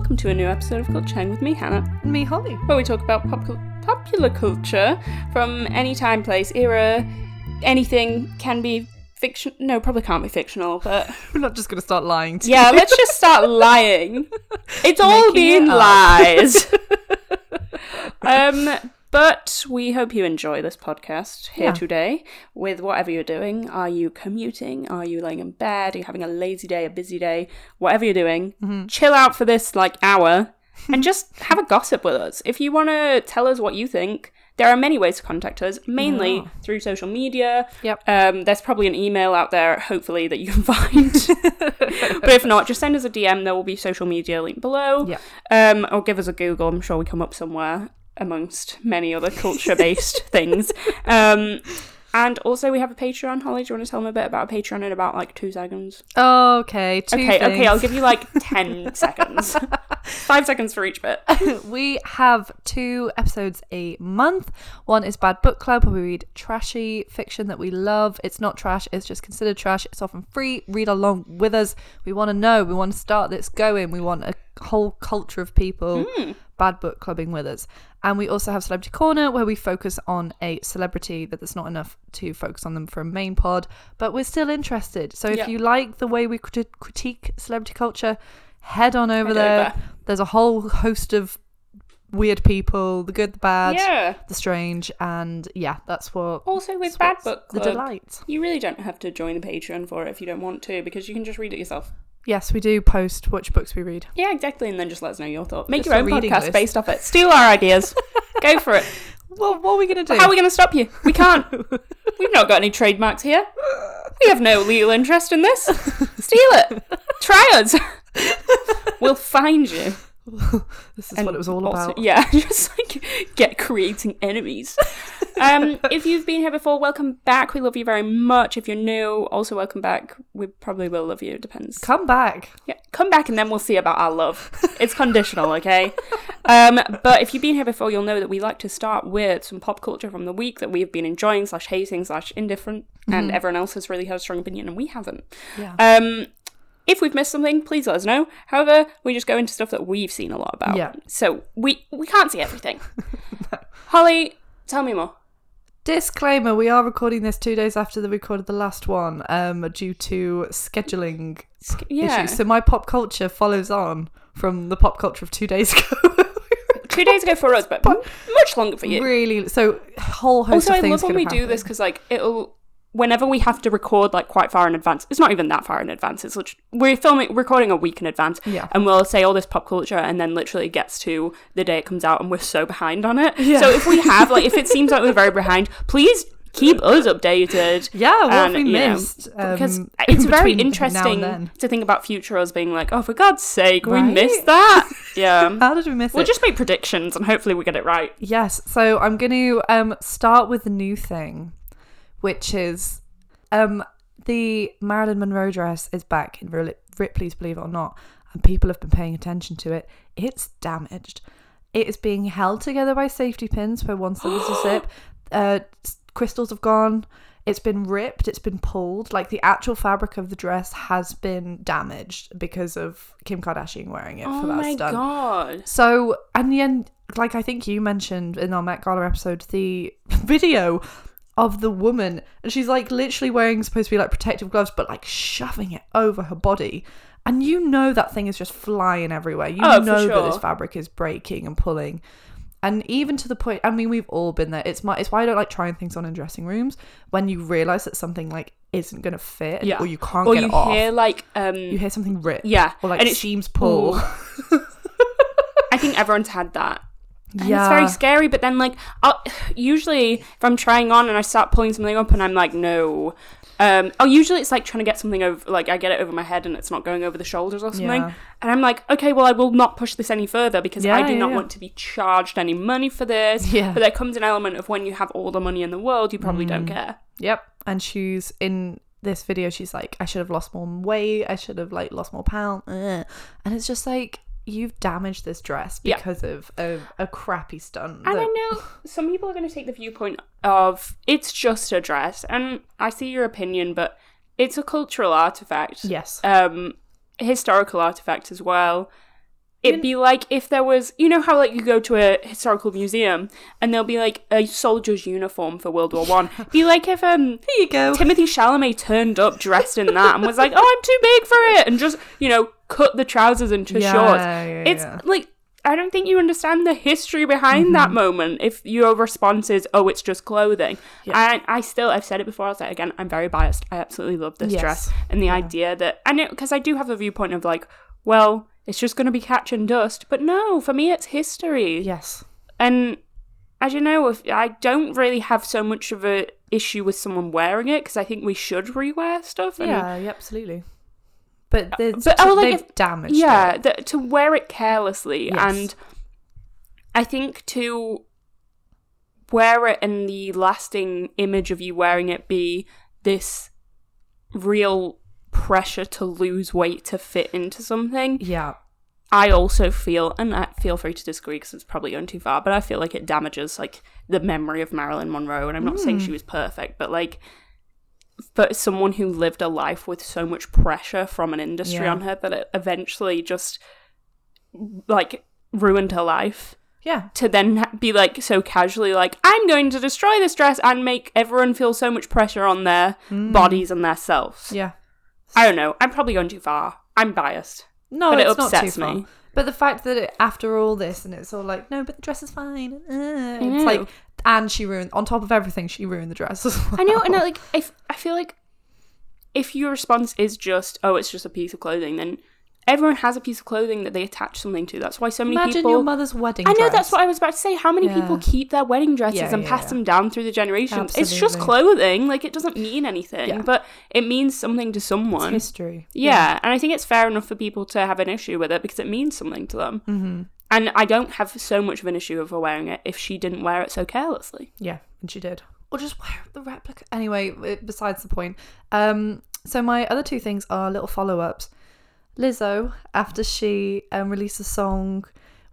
welcome to a new episode of Culture Hang with me, Hannah, And me, Holly. where we talk about pop popular culture from any time, place, era, anything can be fiction. No, probably can't be fictional, but We're not just going to start lying to yeah, you. let's just start lying. It's all Making being it lies. um, but we hope you enjoy this podcast here Yeah. today with whatever you're doing. Are you commuting? Are you laying in bed? Are you having a lazy day, a busy day? Whatever you're doing, Mm-hmm. chill out for this like hour and just have a gossip with us. If you want to tell us what you think, there are many ways to contact us, mainly Yeah. through social media. Yep. Um, there's probably an email out there, hopefully, that you can find. but if not, just send us a DM. There will be social media link below. Yeah. Um, or give us a Google. I'm sure we come up somewhere amongst many other culture-based things. Um, and also, we have a Patreon. Holly, do you want to tell them a bit about a Patreon in about like two seconds? Okay, two okay, okay, I'll give you like ten seconds. Five seconds for each bit. we have two episodes a month. One is Bad Book Club, where we read trashy fiction that we love. It's not trash, it's just considered trash. It's often free. Read along with us. We want to know. We want to start this going. We want a whole culture of people hmm. bad book clubbing with us. And we also have Celebrity Corner, where we focus on a celebrity that there's not enough to focus on them for a main pod, but we're still interested. So if Yeah. you like the way we crit- critique celebrity culture, head on over Head there. over. There's a whole host of weird people, the good, the bad, Yeah. the strange, and yeah, that's what Also, with Bad Book the delight. you really don't have to join a Patreon for it if you don't want to, because you can just read it yourself. Yes, we do post which books we read. Yeah, exactly, and then just let us know your thoughts. Make Just your a own reading podcast list. based off it. Steal our ideas. Go for it. Well, what are we gonna do? How are we going to stop you? We can't. We've not got any trademarks here. We have no legal interest in this. Steal it. Try us. We'll find you. this is And what it was all also- about. Yeah, just like get creating enemies. Um, if you've been here before, welcome back. We love you very much. If you're new, also welcome back. We probably will love you. It depends. Come back. Yeah, come back and then we'll see about our love. It's conditional, okay? Um, but if you've been here before, you'll know that we like to start with some pop culture from the week that we've been enjoying, slash hating, slash indifferent, and everyone else has really had a strong opinion and we haven't. Yeah. Um, if we've missed something, please let us know. However, we just go into stuff that we've seen a lot about. Yeah. So we we can't see everything. Holly, tell me more. Disclaimer: We are recording this two days after the recorded the last one, um, due to scheduling Yeah. issues. So my pop culture follows on from the pop culture of two days ago. Two days ago for us, but much longer for you. really, so whole host also, of I love when we have do this because, like, it'll whenever we have to record like quite far in advance. It's not even that far in advance. It's lit- we're filming, recording a week in advance, Yeah. and we'll say all this pop culture, and then literally it gets to the day it comes out, and we're so behind on it. Yeah. So if we have like, if it seems like we're very behind, please keep us updated. Yeah, what and, we you know, missed? because um, it's very between now and interesting to think about future us being like, oh, for God's sake, we missed that. Yeah. How did we miss We'll it? just make predictions and hopefully we get it right. Yes, so I'm going to um, start with the new thing, which is um, the Marilyn Monroe dress is back in Ripley's Believe It or Not, and people have been paying attention to it. It's damaged. It is being held together by safety pins where once there was a zip. Uh, crystals have gone. It's been ripped. It's been pulled. Like the actual fabric of the dress has been damaged because of Kim Kardashian wearing it Oh for that my stunt. god. So, and the end, like I think you mentioned in our Met Gala episode, the video of the woman, and she's like literally wearing supposed to be like protective gloves, but like shoving it over her body. And you know that thing is just flying everywhere. You Oh, know that this fabric is breaking and pulling. And even to the point, I mean, we've all been there. It's my, it's why I don't like trying things on in dressing rooms when you realize that something like isn't gonna fit, Yeah. or you can't Or get you it off. hear like um you hear something rip, yeah, or like and it seems pull. I think everyone's had that. And yeah, it's very scary, but then like I'll, usually if I'm trying on and I start pulling something up and I'm like no, um, oh usually it's like trying to get something over like I get it over my head and it's not going over the shoulders or something, Yeah. and I'm like okay well I will not push this any further because I do yeah, not yeah. want to be charged any money for this. Yeah. But there comes an element of when you have all the money in the world, you probably don't Mm. care. Yep. And she's in this video, she's like, I should have lost more weight. I should have like lost more pound. Ugh. And it's just like, you've damaged this dress Yeah. because of a, a crappy stunt. And that- I know some people are going to take the viewpoint of it's just a dress, and I see your opinion, but it's a cultural artifact, yes. um, historical artifact as well. It'd be like if there was, you know how like you go to a historical museum and there'll be like a soldier's uniform for World War One. be like if um Here you go. Timothée Chalamet turned up dressed in that and was like, "Oh, I'm too big for it," and just you know cut the trousers into Yeah, shorts. yeah, it's yeah. like I don't think you understand the history behind Mm-hmm. that moment. If your response is, "Oh, it's just clothing," Yeah. I I still I've said it before. I'll say it again. I'm very biased. I absolutely love this Yes. dress and the idea that I know because I do have a viewpoint of like, well, it's just going to be catching dust, but no, for me, it's history. Yes. And as you know, if I don't really have so much of a issue with someone wearing it because I think we should rewear stuff. And Yeah, yeah, absolutely. But, uh, there's but, oh, like, they've if- damaged yeah, the, to wear it carelessly Yes. and I think to wear it and the lasting image of you wearing it be this real pressure to lose weight to fit into something. Yeah. I also feel, and I feel free to disagree because it's probably going too far, but I feel like it damages like the memory of Marilyn Monroe. And I'm not saying she hmm. was perfect, but like, for someone who lived a life with so much pressure from an industry Yeah. on her that it eventually just like ruined her life. Yeah. To then be like so casually, like, I'm going to destroy this dress and make everyone feel so much pressure on their hmm. bodies and their selves. Yeah. I don't know. I'm probably going too far. I'm biased. No, But it it's not upsets me. But the fact that it, after all this, and it's all like, no, but the dress is fine. uh, it's like, and she ruined on top of everything, she ruined the dress as well. I know, and I, like if I feel like if your response is just oh it's just a piece of clothing, then everyone has a piece of clothing that they attach something to. That's why so many Imagine people. Imagine your mother's wedding. Dress. I know dress. that's what I was about to say. How many people keep their wedding dresses Yeah, and yeah, pass yeah. them down through the generations? It's just clothing. Like it doesn't mean anything, Yeah. but it means something to someone. history. Yeah, and I think it's fair enough for people to have an issue with it because it means something to them. Mm-hmm. And I don't have so much of an issue of her wearing it if she didn't wear it so carelessly. Yeah, and she did. Or just wear the replica. Anyway, besides the point. Um, so my other two things are little follow-ups. Lizzo, after she um, released a song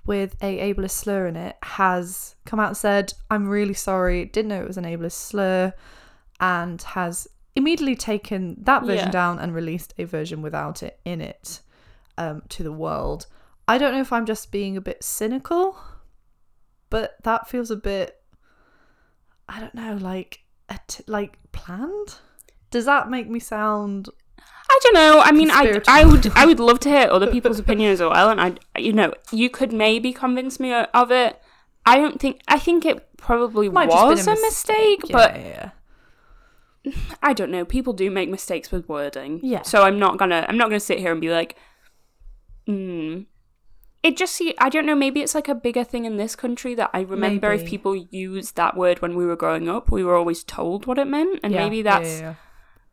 with a ableist slur in it, has come out and said, "I'm really sorry. Didn't know it was an ableist slur," and has immediately taken that version Yeah. down and released a version without it in it um, to the world. I don't know if I'm just being a bit cynical, but that feels a bit I don't know, like a t- like planned. Does that make me sound? I don't know. I mean, I, I would I would love to hear other people's opinions as well, and I you know you could maybe convince me of it. I don't think I think it probably Might just was a a mistake, Yeah, but yeah, yeah. I don't know. People do make mistakes with wording, Yeah. So I'm not gonna I'm not gonna sit here and be like, hmm. It just see I don't know. Maybe it's like a bigger thing in this country that I remember if people used that word when we were growing up, we were always told what it meant, and maybe that's.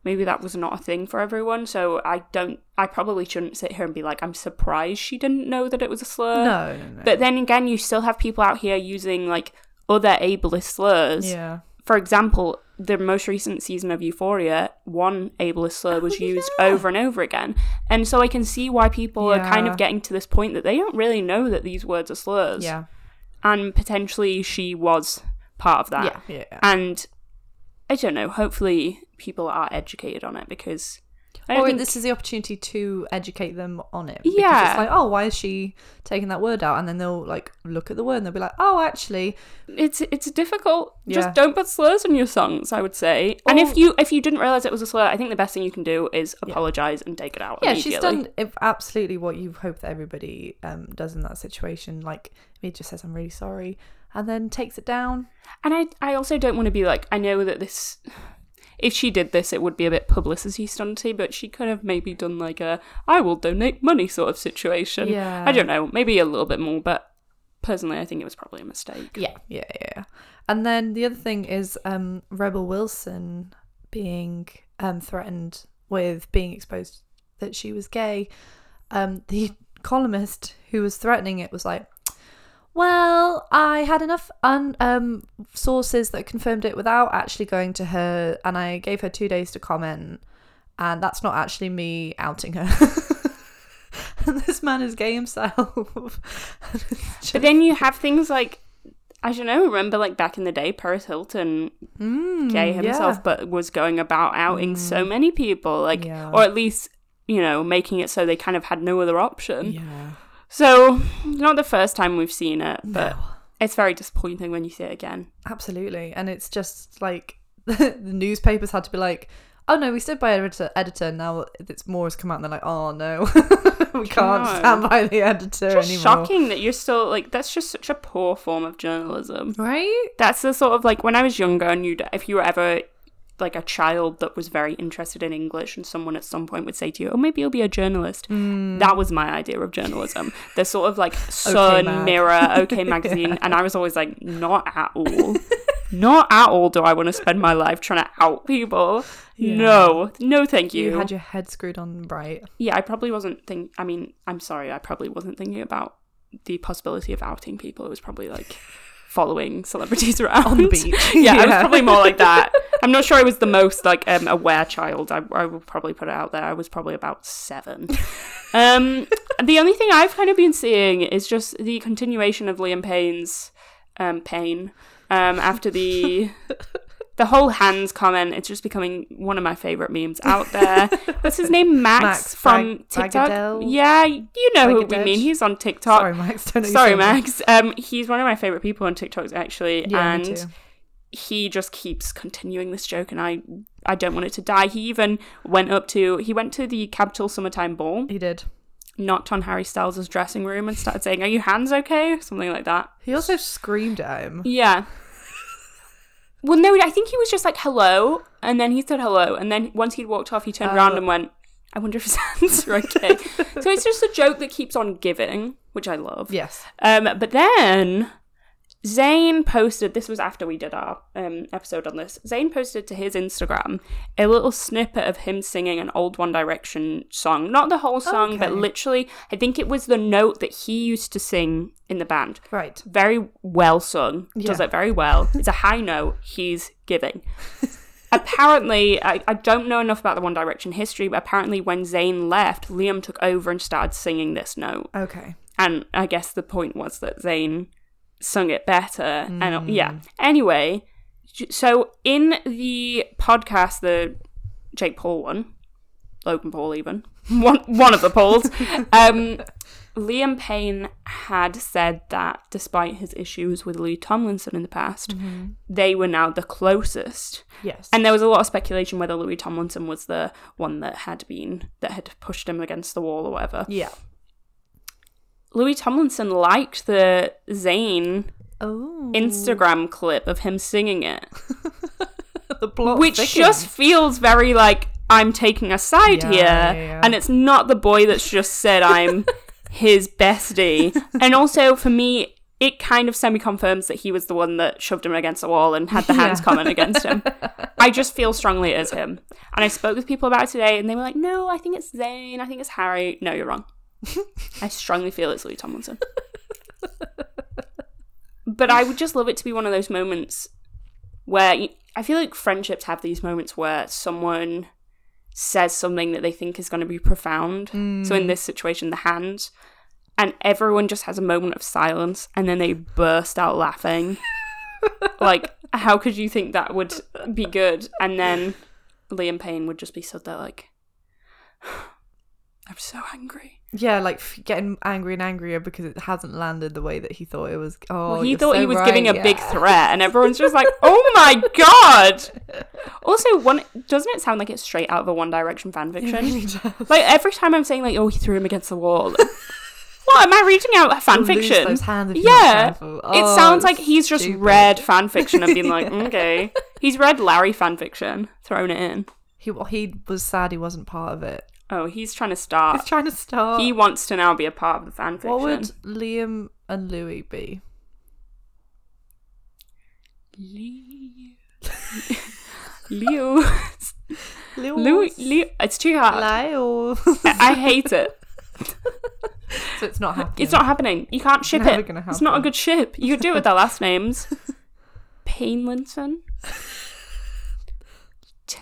Maybe that was not a thing for everyone. So I don't. I probably shouldn't sit here and be like, I'm surprised she didn't know that it was a slur. no, no, no. But then again, you still have people out here using like other ableist slurs. yeah, For example, the most recent season of Euphoria, one ableist slur was used over and over again. And so I can see why people are kind of getting to this point that they don't really know that these words are slurs. yeah, And potentially she was part of that. yeah, yeah, yeah. And I don't know, hopefully people are educated on it because I Or think this is the opportunity to educate them on it. Because Yeah. it's like, oh, why is she taking that word out? And then they'll like look at the word and they'll be like, oh, actually, it's it's difficult. Yeah. Just don't put slurs in your songs, I would say. And if you if you didn't realize it was a slur, I think the best thing you can do is apologize and take it out. yeah, she's done absolutely what you hope that everybody um, does in that situation. Like, it just says, I'm really sorry, and then takes it down. And I I also don't want to be like I know that this if she did this it would be a bit publicity stunty, but she could have maybe done like a I will donate money sort of situation. Yeah. I don't know, maybe a little bit more, but personally I think it was probably a mistake. Yeah, yeah, yeah. And then the other thing is um, Rebel Wilson being um, threatened with being exposed that she was gay. Um, the columnist who was threatening it was like, "Well, I had enough un- um, sources that confirmed it without actually going to her, and I gave her two days to comment, and that's not actually me outing her." and this man is gay himself. It's But then you have things like I don't know, remember like back in the day Paris Hilton Mm, gay himself yeah. but was going about outing so many people like Yeah. or at least you know making it so they kind of had no other option Yeah. So, not the first time we've seen it, but No. it's very disappointing when you see it again. Absolutely. And it's just like the newspapers had to be like, oh no, we stood by editor, editor. Now it's more has come out and they're like, oh no, we can't No. stand by the editor Just anymore. shocking that you're still like that's just such a poor form of journalism. Right? That's the sort of like when I was younger and you if you were ever like a child that was very interested in English and someone at some point would say to you, "Oh, maybe you'll be a journalist." Mm. That was my idea of journalism. The sort of like Sun, Mag. Mirror, OK magazine, and I was always like, not at all. not at all do I want to spend my life trying to out people. Yeah. No, no, thank you. You had your head screwed on right. yeah, I probably wasn't think. I mean, I'm sorry, I probably wasn't thinking about the possibility of outing people. It was probably like following celebrities around On the beach. yeah, I was probably more like that. I'm not sure I was the most like um, aware child. I, I will probably put it out there. I was probably about seven. Um, the only thing I've kind of been seeing is just the continuation of Liam Payne's um, pain um, after the the whole hands comment. It's just becoming one of my favorite memes out there. What's his name? Max, Max from Brag- TikTok. Yeah, you know who we mean. He's on TikTok. Sorry, Max. Don't Sorry. Max. Um, he's one of my favorite people on TikTok actually, Yeah, and he just keeps continuing this joke, and I I don't want it to die. He even went up to he went to the Capital Summertime Ball, He did. knocked on Harry Styles' dressing room, and started saying, "Are your hands okay?" Something like that. He also screamed at him. Yeah. Well, no, I think he was just like hello, and then he said hello, and then once he'd walked off, he turned around Oh. and went, "I wonder if his hands are okay." so it's just a joke that keeps on giving, which I love. Yes. Um, but then Zayn posted. This was after we did our um, episode on this. Zayn posted to his Instagram a little snippet of him singing an old One Direction song. Not the whole song, but literally, I think it was the note that he used to sing in the band. Right. Very well sung. Does it very well. It's a high note he's giving. apparently, I, I don't know enough about the One Direction history, but apparently, when Zayn left, Liam took over and started singing this note Okay. and I guess the point was that Zayn sung it better. And Mm. yeah. Anyway, so in the podcast, the Jake Paul one, Logan Paul even one one of the Pauls, um, Liam Payne had said that despite his issues with Louis Tomlinson in the past, Mm-hmm. they were now the closest. Yes. And there was a lot of speculation whether Louis Tomlinson was the one that had been that had pushed him against the wall or whatever. yeah. Louis Tomlinson liked the Zayn Oh. Instagram clip of him singing it, the plot which thickens. just feels very like I'm taking a side Yeah, here, yeah, yeah. and it's not the boy that's just said I'm his bestie. And also for me, it kind of semi confirms that he was the one that shoved him against the wall and had the hands Yeah. comment against him. I just feel strongly it is him. And I spoke with people about it today, and they were like, "No, I think it's Zayn. I think it's Harry." No, you're wrong. I strongly feel it's Louis Tomlinson. but I would just love it to be one of those moments where I feel like friendships have these moments where someone says something that they think is going to be profound. So in mm. this situation, the hands, and everyone just has a moment of silence and then they burst out laughing. like, how could you think that would be good? And then Liam Payne would just be stood there like, I'm so angry. Yeah, like f- getting angry and angrier because it hasn't landed the way that he thought it was. Oh, Well, he thought so he was right, giving a big threat, and everyone's just like, "Oh my god!" Also, one doesn't it sound like it's straight out of a One Direction fan It fiction? really does. Like every time I'm saying like, "Oh, he threw him against the wall." what am I reading out fan You'll lose fiction? those hands if you're not Yeah, careful. it Oh, sounds like he's just stupid. read fan fiction and been like, "Okay." He's read Larry fan fiction, thrown it in. He he was sad he wasn't part of it. Oh, he's trying to start. He's trying to start. He wants to now be a part of the fan fiction. what would Liam and Louis be? Leo? Leo? Leo? Leo? It's too hard. I I hate it. so it's not happening. It's not happening. You can't ship it. It's not a good ship. You could do it with their last names. Painlinson.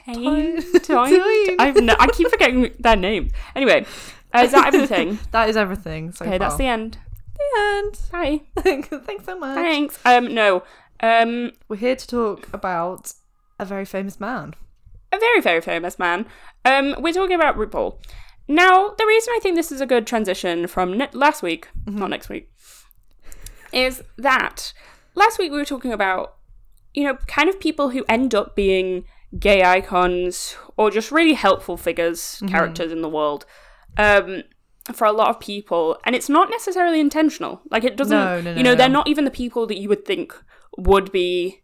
Tane. Toyn. Toyn. I've no, I keep forgetting their names. Anyway, uh, is that everything? That is everything. So okay, that's the end. the end. Bye. Thanks so much. Thanks. Um, no. Um, We're here to talk about a very famous man. a very very famous man. Um, we're talking about RuPaul. Now, the reason I think this is a good transition from ne- last week, not next week, is that last week we were talking about, you know, kind of people who end up being gay icons or just really helpful figures, characters in the world. Um, for a lot of people, and it's not necessarily intentional. Like it doesn't, No, no, no, you know, they're not even the people that you would think would be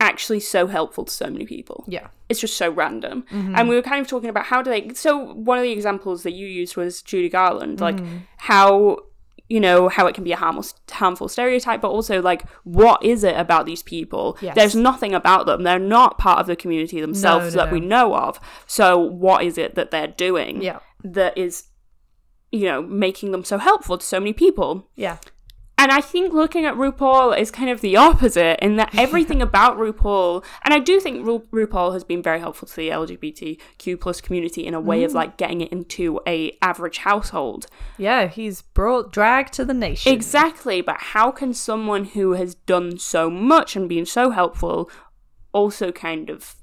actually so helpful to so many people Yeah. it's just so random. Mm-hmm. And we were kind of talking about how do they. So one of the examples that you used was Judy Garland, like Mm-hmm. how you know how it can be a harmful harmful stereotype, but also like what is it about these people? Yes. There's nothing about them. They're not part of the community themselves no, that we know of. So what is it that they're doing? Yeah. that is. You know, making them so helpful to so many people. Yeah. And I think looking at RuPaul is kind of the opposite in that everything about RuPaul, and I do think Ru- RuPaul has been very helpful to the LGBTQ plus community in a way Mm. of like getting it into a average household. Yeah. He's brought drag to the nation. Exactly, but how can someone who has done so much and been so helpful also kind of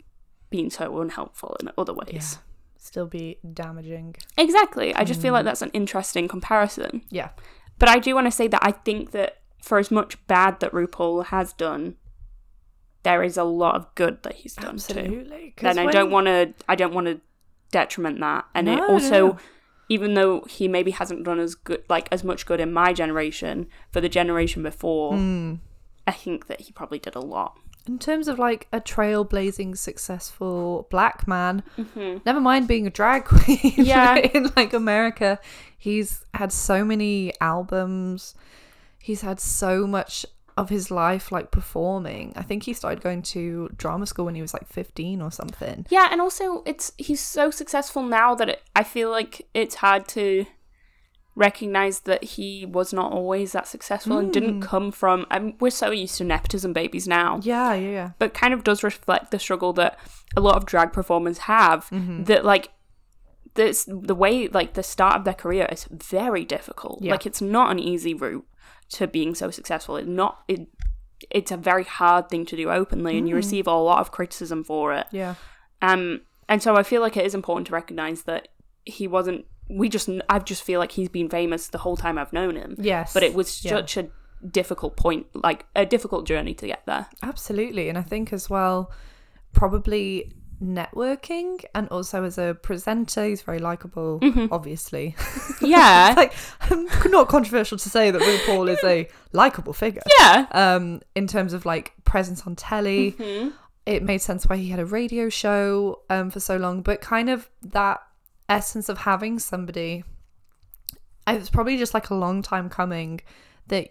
been so unhelpful in other ways? Still be damaging. Exactly. I just feel Mm. like that's an interesting comparison. Yeah. But I do want to say that I think that for as much bad that RuPaul has done, there is a lot of good that he's done too. Absolutely. 'Cause And I when- don't want to. I don't want to detriment that. And it also, no. even though he maybe hasn't done as good, like as much good in my generation, for the generation before, Hmm. I think that he probably did a lot. In terms of like a trailblazing successful black man never mind being a drag queen Mm-hmm. Yeah. in like america he's had so many albums he's had so much of his life like performing i think he started going to drama school when he was like 15 or something Yeah, and also it's he's so successful now that it, I feel like it's hard to recognize that he was not always that successful and didn't come from. Um, we're so used to nepotism babies now, yeah yeah yeah but kind of does reflect the struggle that a lot of drag performers have. That like this the way like the start of their career is very difficult. Yeah. Like it's not an easy route to being so successful. It's not it. It's a very hard thing to do openly, and you receive a lot of criticism for it. yeah Um, and so I feel like it is important to recognize that he wasn't. We just, I just feel like he's been famous the whole time I've known him. yes But it was Yeah. such a difficult point, like a difficult journey to get there. Absolutely. And I think as well, probably networking and also as a presenter, he's very likable, obviously. Yeah, like, not controversial to say that RuPaul is a likable figure. yeah, Um, in terms of like presence on telly, Mm-hmm. it made sense why he had a radio show um, for so long, but kind of that essence of having somebody it's probably just like a long time coming that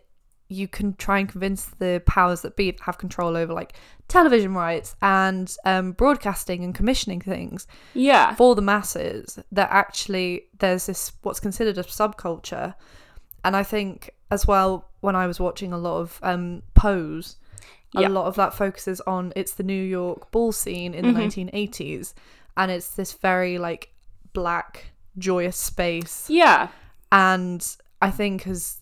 you can try and convince the powers that be that have control over like television rights and um, broadcasting and commissioning things yeah, for the masses that actually there's this what's considered a subculture. And i think as well when i was watching a lot of um pose a Yeah. lot of that focuses on it's the new york ball scene in the 1980s and it's this very like black joyous space yeah, and i think as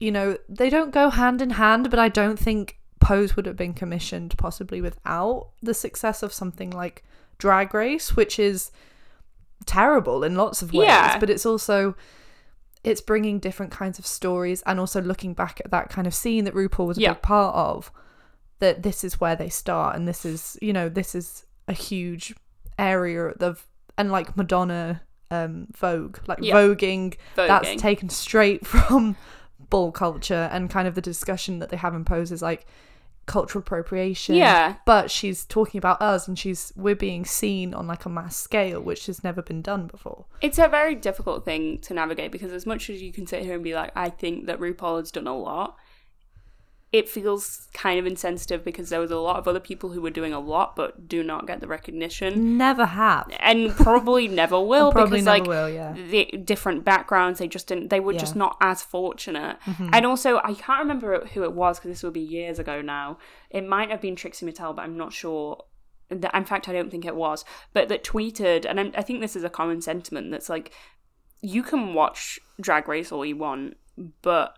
you know they don't go hand in hand but i don't think pose would have been commissioned possibly without the success of something like drag race which is terrible in lots of ways Yeah. but it's also it's bringing different kinds of stories and also looking back at that kind of scene that RuPaul was a Yeah. big part of that this is where they start and this is you know this is a huge area of and like Madonna um Vogue like Yeah. voguing that's taken straight from ball culture and kind of the discussion that they have in Pose is like cultural appropriation Yeah. but she's talking about us and she's we're being seen on like a mass scale which has never been done before It's a very difficult thing to navigate because as much as you can sit here and be like, I think that RuPaul has done a lot, it feels kind of insensitive because there was a lot of other people who were doing a lot but do not get the recognition. Never have. And probably never will probably because never like will yeah. the different backgrounds they just didn't they were just Yeah. Mm-hmm. not as fortunate. And also i can't remember who it was because this will be years ago now. It might have been trixie mattel but i'm not sure. That in fact i don't think it was. But that tweeted and I'm, i think this is a common sentiment that's like you can watch drag race all you want but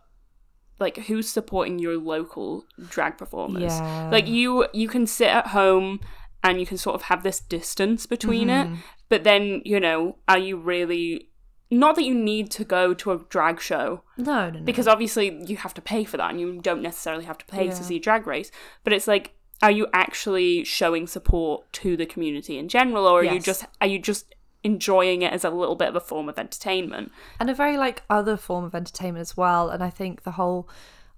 like who's supporting your local drag performers Yeah. like you you can sit at home and you can sort of have this distance between Mm-hmm. it but then you know, are you really? Not that you need to go to a drag show No, no, no. because obviously you have to pay for that, and you don't necessarily have to pay Yeah. to see Drag Race. But it's like, are you actually showing support to the community in general, or are you just are you just enjoying it as a little bit of a form of entertainment? and a very like other form of entertainment as well and i think the whole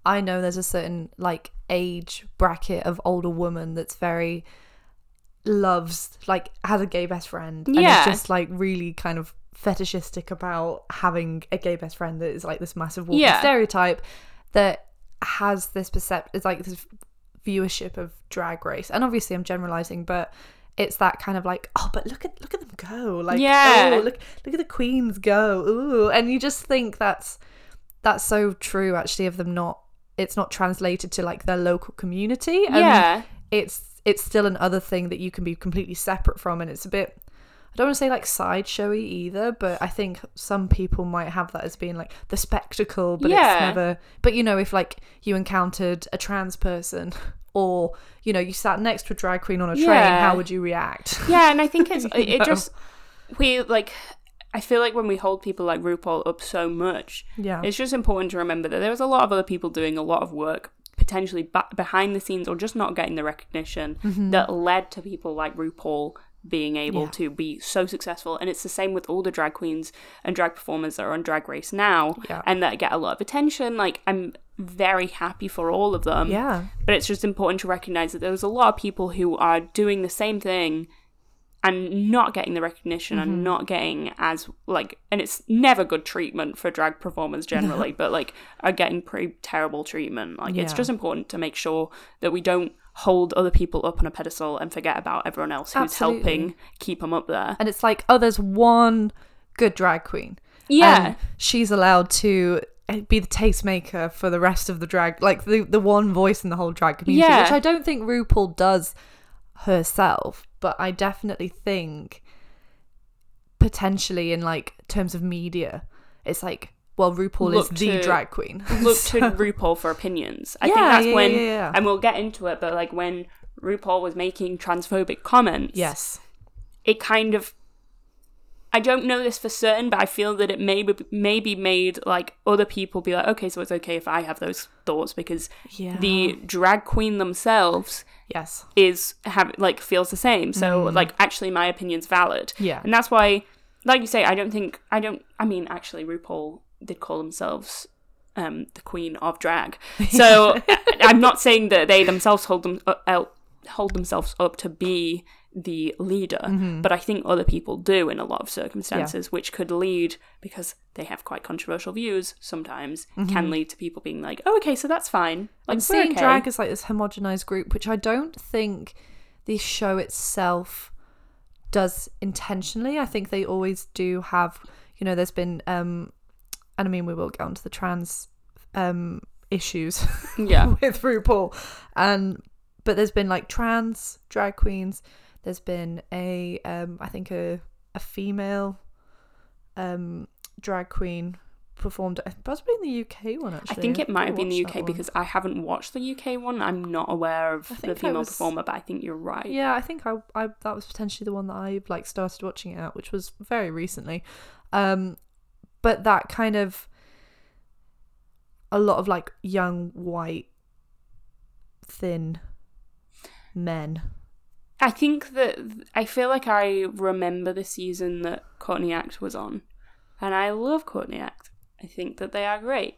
i know there's a certain like age bracket of older woman that's very loves like has a gay best friend and Yeah. is just like really kind of fetishistic about having a gay best friend that is like this massive walking Yeah. stereotype that has this percept it's like this viewership of drag race and obviously i'm generalizing but it's that kind of like oh but look at look at them go like Yeah. oh look look at the queens go ooh and you just think that's that's so true actually of them not it's not translated to like their local community and yeah, it's it's still another thing that you can be completely separate from and it's a bit I don't want to say like sideshowy either, but I think some people might have that as being like the spectacle, but Yeah. it's never. But you know, if like you encountered a trans person, or you know, you sat next to a drag queen on a train, Yeah. how would you react? yeah, and I think it's it, it just we like. I feel like when we hold people like RuPaul up so much, Yeah, it's just important to remember that there was a lot of other people doing a lot of work potentially ba- behind the scenes or just not getting the recognition mm-hmm. that led to people like RuPaul being able Yeah. to be so successful and it's the same with all the drag queens and drag performers that are on drag race now Yeah. and that get a lot of attention like i'm very happy for all of them yeah, but it's just important to recognize that there's a lot of people who are doing the same thing and not getting the recognition Mm-hmm. and not getting as like and it's never good treatment for drag performers generally but like are getting pretty terrible treatment like it's just important to make sure that we don't hold other people up on a pedestal and forget about everyone else who's Absolutely. helping keep them up there and it's like oh, there's one good drag queen. yeah and she's allowed to eh, be the tastemaker for the rest of the drag, like the the one voice in the whole drag community, Yeah. which I don't think RuPaul does herself, but I definitely think potentially in like terms of media, it's like well, RuPaul is the to- drag queen. look So- to RuPaul for opinions. I think that's yeah, when, yeah, yeah. and we'll get into it, but like when RuPaul was making transphobic comments, yes, it kind of. I don't know this for certain, but I feel that it maybe maybe made like other people be like, okay, so it's okay if I have those thoughts because yeah, the drag queen themselves yes, is have like feels the same. So like actually my opinion's valid. Mm. Yeah. And that's why like you say, I don't think I don't I mean actually RuPaul did call themselves um the queen of drag. So I'm not saying that they themselves hold them uh, hold themselves up to be the leader, Mm-hmm. but I think other people do in a lot of circumstances, which could lead because they have quite controversial views sometimes, can lead to people being like, "Oh, okay, so that's fine." Like I'm seeing okay. drag as like this homogenized group, which I don't think the show itself does intentionally. I think they always do have, you know, there's been, um, and I mean, we will get onto the trans um, issues Yeah. with RuPaul, and but there's been like trans drag queens. There's been a, um, I think a a female, um, drag queen performed possibly in the UK one actually. I think it might have been the UK one. because I haven't watched the UK one. I'm not aware of the female was- performer, but I think you're right. Yeah, I think I, I that was potentially the one that I like started watching it at, which was very recently. Um, but that kind of a lot of like young white thin men. I think that I feel like I remember the season that Courtney Act was on, and I love Courtney Act. I think that they are great,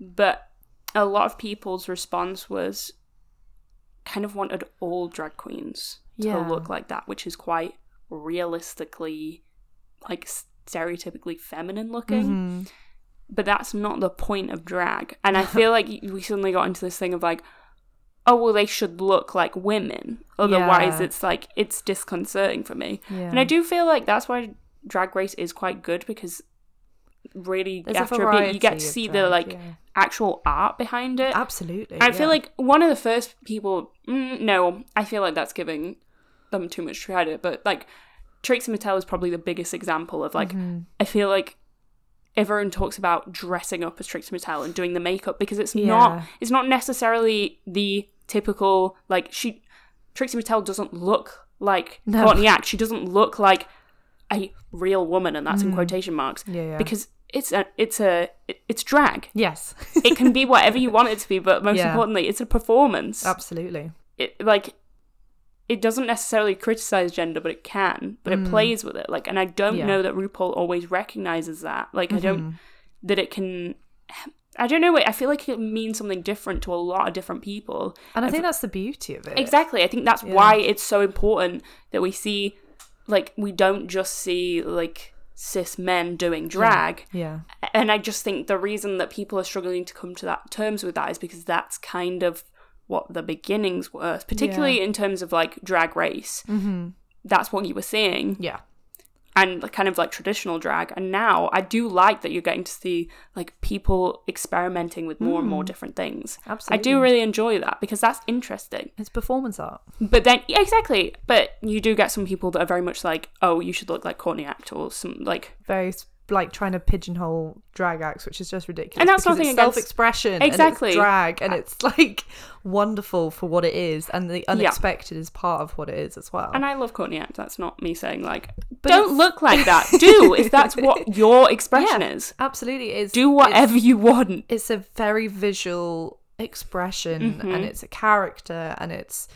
but a lot of people's response was kind of wanted all drag queens Yeah. to look like that, which is quite realistically, like stereotypically feminine looking. Mm-hmm. but that's not the point of drag. And I feel like we suddenly got into this thing of like, oh well, they should look like women. Otherwise, Yeah. it's like it's disconcerting for me. Yeah. And I do feel like that's why Drag Race is quite good because really There's after a, bit you get to see the like yeah. actual art behind it. absolutely. I feel like one of the first people. Mm, no, I feel like that's giving them too much credit. But like Trixie Mattel is probably the biggest example of like. Mm-hmm. I feel like everyone talks about dressing up as Trixie Mattel and doing the makeup because it's Yeah. not. It's not necessarily the typical like she. Trixie Mattel doesn't look like No. Courtney Act. She doesn't look like a real woman, and that's in quotation marks Yeah, yeah. because it's a it's a it's drag. yes, It can be whatever you want it to be, but most Yeah. importantly, it's a performance. absolutely. It like it doesn't necessarily criticize gender, but it can. But it plays with it. Like, and I don't Mm. Yeah. know that RuPaul always recognizes that. Like, I Mm-hmm. don't that it can. I don't know. I feel like it means something different to a lot of different people. And I think that's the beauty of it. Exactly. I think that's Yeah. why it's so important that we see, like, we don't just see like cis men doing drag. Yeah. And I just think the reason that people are struggling to come to that terms with that is because that's kind of what the beginnings were, particularly in terms of like drag race. Mm-hmm. That's what you were seeing, Yeah. and kind of like traditional drag. And now I do like that you're getting to see like people experimenting with more and more different things. Absolutely. I Mm. Do really enjoy that because that's interesting. It's performance art. But then, yeah, exactly. But you do get some people that are very much like, oh, you should look like Courtney Act or some like Very like trying to pigeonhole drag acts, which is just ridiculous. And that's nothing against- self-expression. Exactly. And it's drag, and it's like wonderful for what it is, and the unexpected is part of what it is as well. And I love Courtney Act. That's not me saying like, But don't look like that. Do if that's what your expression Yeah. is. Absolutely, it's Do whatever you want. it's a very visual expression Mm-hmm. and it's a character and it's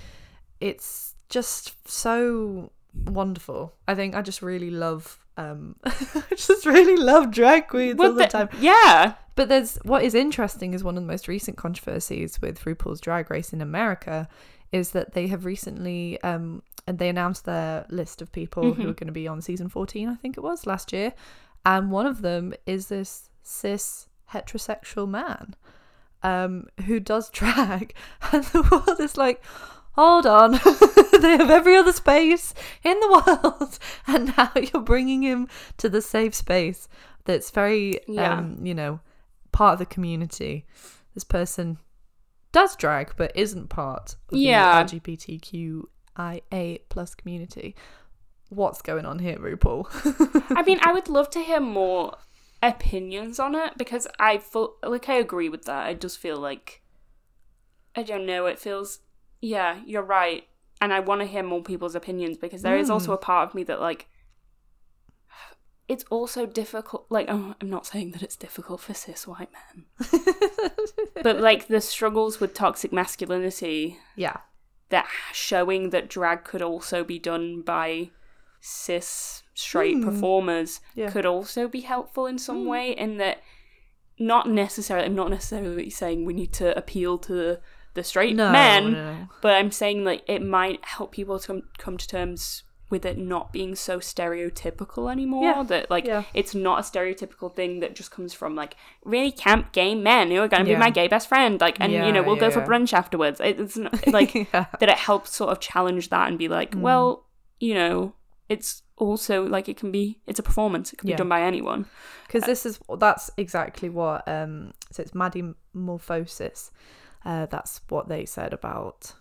it's just so wonderful i think i just really love um i just really love drag queens all the, the- time Yeah. but there's what is interesting is one of the most recent controversies with rupaul's drag race in america is that they have recently um and they announced their list of people Mm-hmm. who are going to be on season 14 i think it was last year and one of them is this cis heterosexual man um, who does drag, and the world is like, hold on, they have every other space in the world, and now you're bringing him to the safe space that's very, Yeah. um, you know, part of the community. This person does drag, but isn't part of Yeah. the LGBTQIA plus community. What's going on here, RuPaul? I mean, I would love to hear more opinions on it because I feel like I agree with that. I just feel like I don't know. It feels yeah, you're right, and I want to hear more people's opinions because there is also a part of me that like it's also difficult. Like oh, I'm not saying that it's difficult for cis white men, but like the struggles with toxic masculinity yeah. that showing that drag could also be done by cis straight performers Hmm. Yeah. Hmm. could also be helpful in some way in that not necessarily I'm not necessarily saying we need to appeal to the, straight No, men no, but I'm saying like it might help people to come, to terms with it not being so stereotypical anymore Yeah, that like yeah. it's not a stereotypical thing that just comes from like really camp gay men who are going to Yeah. be my gay best friend. Like and you know we'll go for brunch afterwards. It- it's not, like that it helps sort of challenge that and be like Mm. well you know it's also like it can be it's a performance. It can be done by anyone. Because this is that's exactly what um so it's Maddy Morphosis uh that's what they said about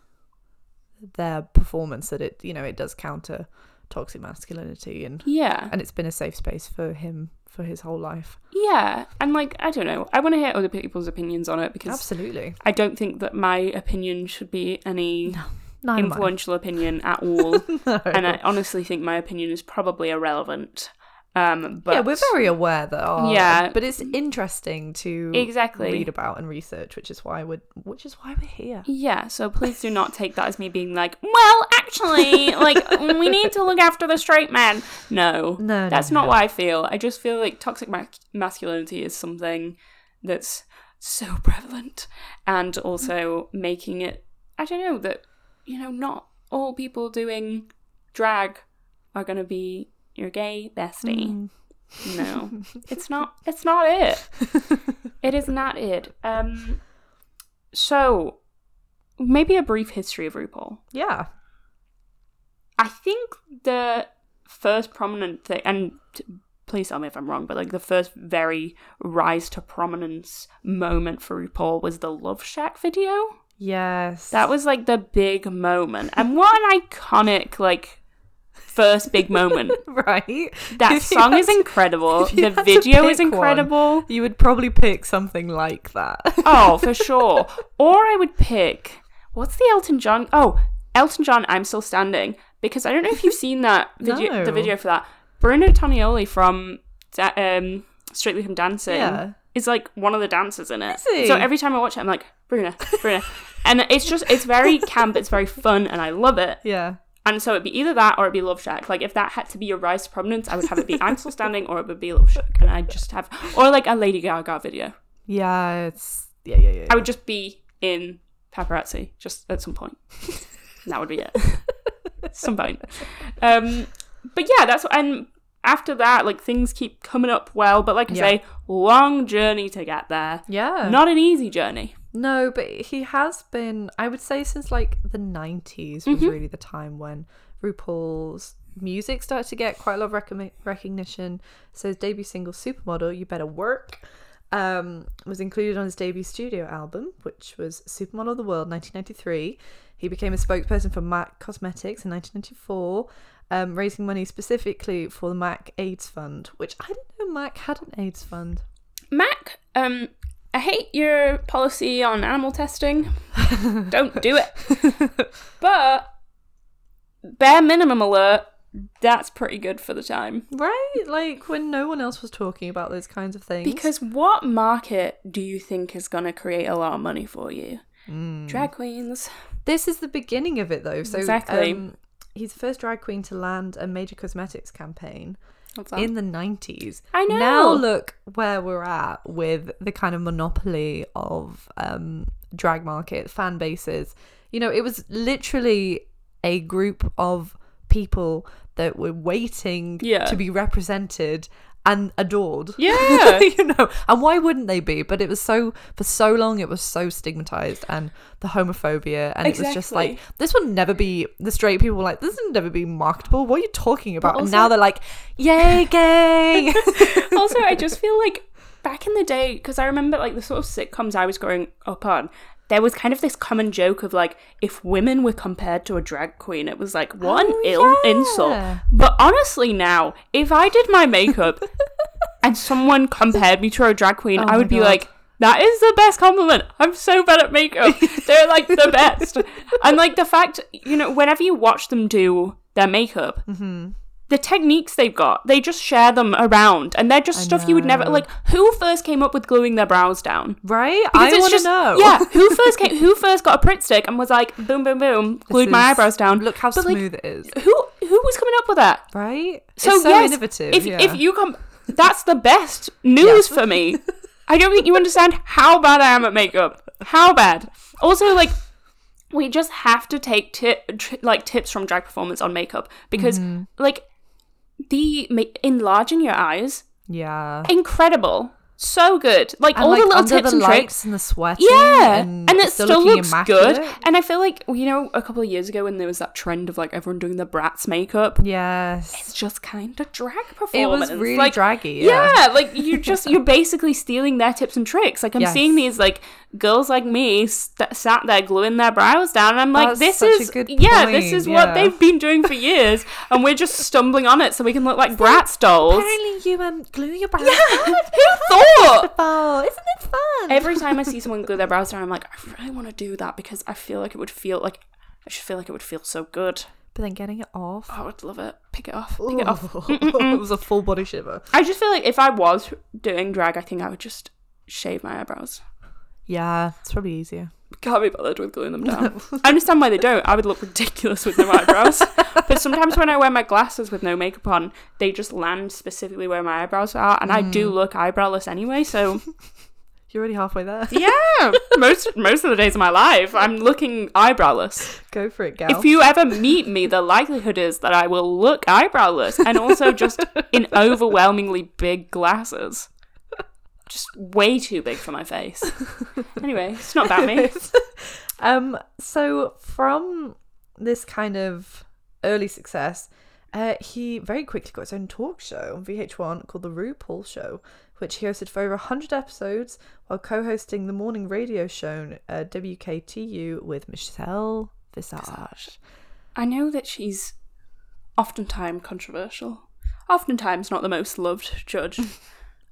their performance that it you know it does counter toxic masculinity and yeah. and it's been a safe space for him for his whole life. Yeah. And like i don't know. I want to hear other people's opinions on it because absolutely. I don't think that my opinion should be any I. influential opinion at all. No. and i honestly think my opinion is probably irrelevant um but yeah we're very aware that are Yeah. but it's interesting to Exactly. read about and research which is why we're which is why we're here Yeah, so please do not take that as me being like, well, actually, like, we need to look after the straight man. No, No, no, that's no. not what I feel. I just feel like toxic ma- masculinity is something that's so prevalent and also making it, I don't know, that, you know, not all people doing drag are going to be your gay bestie. Mm. No, it's not. It's not it. it is not it. Um. So, maybe a brief history of RuPaul. yeah I think the first prominent thing, and t- please tell me if I'm wrong, but like the first very rise to prominence moment for RuPaul was the Love Shack video. yes That was like the big moment, and what an iconic like first big moment. right That song is incredible. The video is pick one, incredible. you would probably pick something like that. Oh, for sure. Or I would pick what's the Elton John? Oh, Elton John, I'm still standing because I don't know if you've seen that video, No. the video for that, Bruno Tonioli from da- um, Strictly Come Dancing Yeah. is like one of the dancers in it. So every time I watch it, I'm like Bruno, Bruno, and it's just it's very camp, it's very fun, and I love it. Yeah. And so it'd be either that or it'd be Love Shack. Like if that had to be your rise to prominence, I would have it be Ansel Standing or it would be Love Shack, and I would just have or like a Lady Gaga video. Yeah, it's yeah, yeah, yeah. I would just be in paparazzi just at some point. That would be it. some point. Um, but yeah, that's and after that, like things keep coming up well. But like I Yeah. say, long journey to get there. yeah. Not an easy journey. No, but he has been, I would say, since like the 90s was Mhm. really the time when RuPaul's music started to get quite a lot of recogni- recognition. So his debut single, Supermodel, You Better Work, um, was included on his debut studio album, which was Supermodel of the World 1993. He became a spokesperson for MAC Cosmetics in 1994. Um, raising money specifically for the MAC AIDS Fund, which I didn't know MAC had an AIDS fund. Mac, um, I hate your policy on animal testing. Don't do it. but bare minimum alert, that's pretty good for the time. Right? Like when no one else was talking about those kinds of things. Because what market do you think is going to create a lot of money for you? Mm. Drag queens. this is the beginning of it though. So Exactly. um, he's the first drag queen to land a major cosmetics campaign What's that? in the 90s. I know. Now look where we're at with the kind of monopoly of um, drag market fan bases. You know, it was literally a group of people that were waiting Yeah. to be represented and adored. Yeah. you know, and why wouldn't they be? But it was so for so long it was so stigmatized and the homophobia and it was just like this would never be the straight people were like this would never be marketable. What are you talking about? and now they're like, yay, gay. also, I just feel like back in the day, because I remember like the sort of sitcoms I was growing up on, there was kind of this common joke of like if women were compared to a drag queen, it was like what Oh, an ill yeah. insult. But honestly, now if I did my makeup and someone compared me to a drag queen, Oh I would be God. like. That is the best compliment. I'm so bad at makeup. They're like the best. And like the fact, you know, whenever you watch them do their makeup, Mm-hmm. The techniques they've got, they just share them around, and they're just I stuff you would never like. Who first came up with gluing their brows down? right? Because I want to just- know. Yeah, who first came? Who first got a Pritt stick and was like, boom, boom, boom, glued This my is- eyebrows down? Look how But, like, smooth it is. Who who was coming up with that? Right? So, it's so yes, innovative. If yeah. if you come, that's the best news for me. I don't think you understand how bad I am at makeup. How bad. Also, like. We just have to take tip, tr- like tips from drag performance on makeup because, Mm-hmm. like, the enlarging your eyes yeah. incredible. So good. Like And, all like, the little tips the and tricks. and the sweating. Yeah. and, And, it still, still, looks immaculate. good. And I feel like, you know, a couple of years ago when there was that trend of like everyone doing the Bratz makeup, Yes. it's just kind of drag performance. It was really like, draggy. Yeah. Yeah. like you just you're basically stealing their tips and tricks. Like I'm Yes. seeing these like girls like me st- sat there gluing their brows down, and I'm like, That's this is yeah, this is what they've been doing for years, and we're just stumbling on it so we can look like Bratz dolls. Apparently you um glue your brows. Yeah, Who thought? Oh, isn't it fun? Every time I see someone glue their brows down, I'm like, I really want to do that because I feel like it would feel like I just feel like it would feel so good. but then getting it off. I would love it. Pick it off. Pick it off. it was a full body shiver. I just feel like if I was doing drag, I think I would just shave my eyebrows. Yeah, it's probably easier. Can't be bothered with gluing them down. I understand why they don't. I would look ridiculous with no eyebrows. but sometimes when I wear my glasses with no makeup on, they just land specifically where my eyebrows are, and I do hmm. look eyebrowless anyway. So You're already halfway there. yeah, most most of the days of my life, I'm looking eyebrowless. Go for it, gal. If you ever meet me, the likelihood is that I will look eyebrowless and also just in overwhelmingly big glasses. Just way too big for my face. Anyway, it's not about me. um, so from this kind of early success, uh, he very quickly got his own talk show on VH1 called The RuPaul Show, which he hosted for over 100 episodes while co hosting the morning radio show uh, WKTU with Michelle Visage. I know that she's oftentimes controversial, oftentimes not the most loved judge.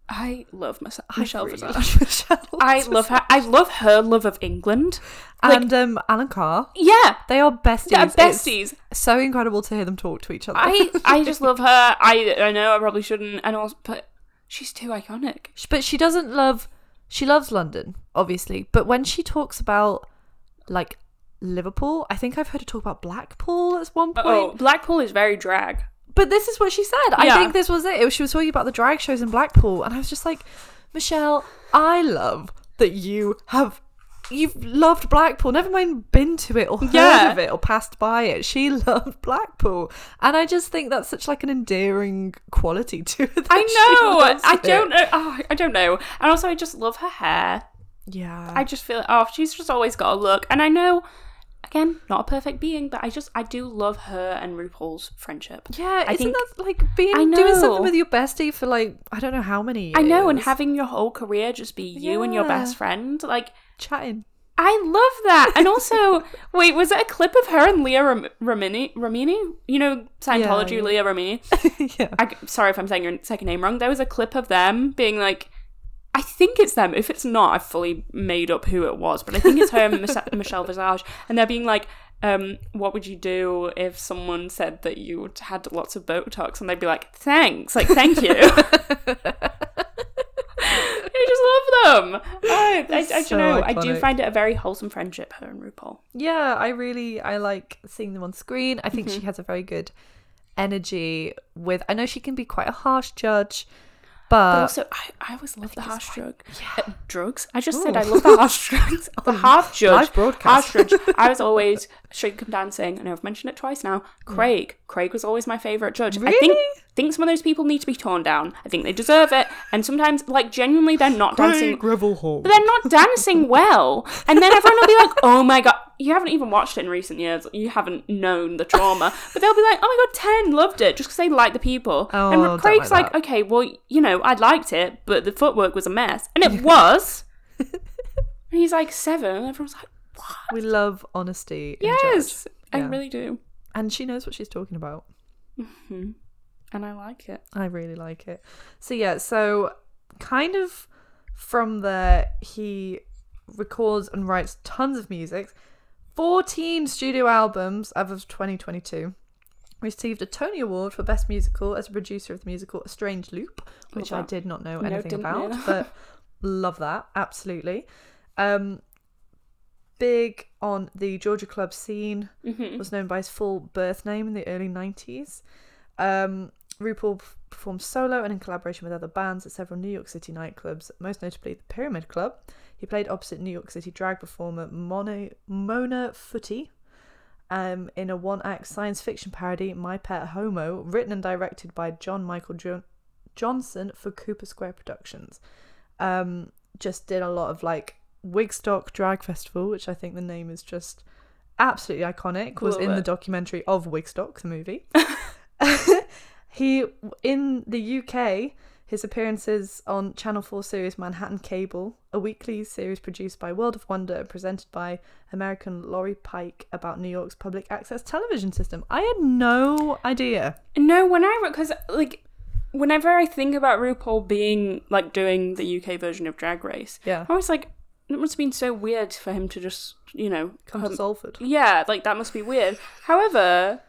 I love Mich- Michelle really Visage. Michelle I love her. I love her love of England. Like, and um, Alan Carr. yeah, They are besties. they're It's besties. so incredible to hear them talk to each other. I I just love her. I I know I probably shouldn't, and also, but she's too iconic. but she doesn't love. She loves London, obviously. But when she talks about like Liverpool, I think I've heard her talk about Blackpool at one point. Oh, Blackpool is very drag. But this is what she said. I think this was it. It was- She was talking about the drag shows in Blackpool, and I was just like, Michelle, I love that you have. You've loved Blackpool, never mind been to it or heard Yeah. of it or passed by it. She loved Blackpool, and I just think that's such like an endearing quality to her. I know. I don't know. Oh, I don't know. And also, I just love her hair. Yeah, I just feel oh, she's just always got a look. And I know, again, not a perfect being, but I just I do love her and RuPaul's friendship. yeah. I isn't think- that like being doing something with your bestie for like I don't know how many years? I know, and having your whole career just be you and your best friend, like chatting. I love that. And also, wait, was it a clip of her and Leah Ram- Ramini? Ramini? You know, Scientology, Yeah, yeah. Leah Ramini? yeah, I, sorry if I'm saying your second name wrong. There was a clip of them being like, I think it's them. If it's not, I've fully made up who it was, but I think it's her and Michelle Visage. And they're being like, um, what would you do if someone said that you had lots of Botox? And they'd be like, thanks, like, thank you. I just love them. I, I, I, So don't know. I do find it a very wholesome friendship, her and RuPaul. yeah i really i like seeing them on screen i think Mm-hmm. she has a very good energy with i know she can be quite a harsh judge but, But also, I, I always love the harsh drug. yeah. Uh, drugs? I just said I love the harsh drugs. The half judge. live broadcast. Harsh judge. I was always Come Dancing. I know I've mentioned it twice now. Craig. Craig was always my favourite judge. Really? I think think some of those people need to be torn down. I think they deserve it. And sometimes, like, genuinely, they're not dancing. Gravel Hall. But they're not dancing well. And then everyone will be like, oh my god, you haven't even watched it in recent years. You haven't known the trauma. But they'll be like, oh my god, 10, loved it, just because they like the people. Oh, and Craig's like like, okay, well, you know, I liked it, but the footwork was a mess. And it was. and he's like, seven. And everyone's like, what? we love honesty Yes. I Yeah. really do. and she knows what she's talking about hmm And I like it. I really like it. So yeah, so kind of from there he records and writes tons of music. 14 studio albums as of 2022. Received a Tony Award for Best Musical as a producer of the musical A Strange Loop, which I did not know anything know about, but love that absolutely. Um, big on the Georgia club scene hmm was known by his full birth name in the early 90s. Um, RuPaul performed solo and in collaboration with other bands at several New York City nightclubs, most notably the Pyramid Club. He played opposite New York City drag performer Mona, Mona Footy um, in a one act science fiction parody, My Pet Homo, written and directed by John Michael jo- Johnson for Cooper Square Productions. Um, just did a lot of like Wigstock Drag Festival, which I think the name is just absolutely iconic. Was Love in the documentary of Wigstock, the movie. he in the UK, his appearances on Channel 4 series Manhattan Cable, a weekly series produced by World of Wonder and presented by American Laurie Pike about New York's public access television system. I had no idea. No, when I because like whenever I think about RuPaul being like doing the UK version of Drag Race, Yeah. I was like, it must have been so weird for him to just you know Come come- to Salford. yeah, like that must be weird. However,